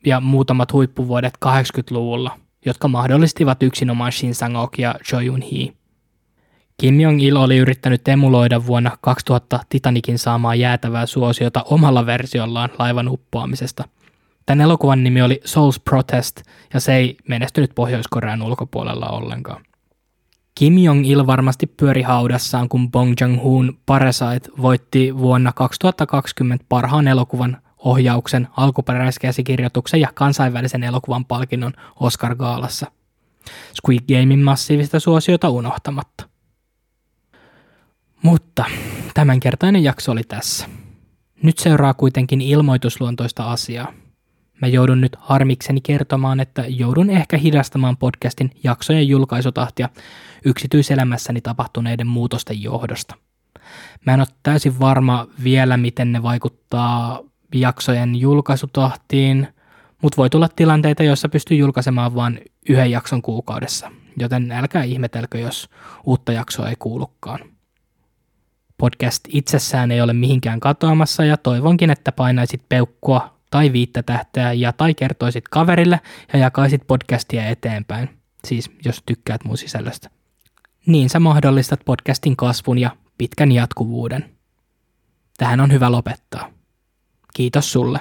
ja muutamat huippuvuodet 80-luvulla, jotka mahdollistivat yksinomaan Shin Sang-ok ja Choi Yun-hee. Kim Jong-il oli yrittänyt emuloida vuonna 2000 Titanikin saamaa jäätävää suosiota omalla versiollaan laivan uppoamisesta – Tämän elokuvan nimi oli Soul's Protest, ja se ei menestynyt Pohjois-Korean ulkopuolella ollenkaan. Kim Jong-il varmasti pyöri haudassaan, kun Bong Joon-hoon Parasite voitti vuonna 2020 parhaan elokuvan ohjauksen, alkuperäiskäsikirjoituksen ja kansainvälisen elokuvan palkinnon Oscar-gaalassa. Squid Gamein massiivista suosiota unohtamatta. Mutta tämänkertainen jakso oli tässä. Nyt seuraa kuitenkin ilmoitusluontoista asiaa. Mä joudun nyt harmikseni kertomaan, että joudun ehkä hidastamaan podcastin jaksojen julkaisutahtia yksityiselämässäni tapahtuneiden muutosten johdosta. Mä en ole täysin varma vielä, miten ne vaikuttaa jaksojen julkaisutahtiin, mutta voi tulla tilanteita, joissa pystyy julkaisemaan vain yhden jakson kuukaudessa, joten älkää ihmetelkö, jos uutta jaksoa ei kuulukaan. Podcast itsessään ei ole mihinkään katoamassa ja toivonkin, että painaisit peukkua tai viittä tähteä ja tai kertoisit kaverille ja jakaisit podcastia eteenpäin, siis jos tykkäät mun sisällöstä. Niin sä mahdollistat podcastin kasvun ja pitkän jatkuvuuden. Tähän on hyvä lopettaa. Kiitos sulle.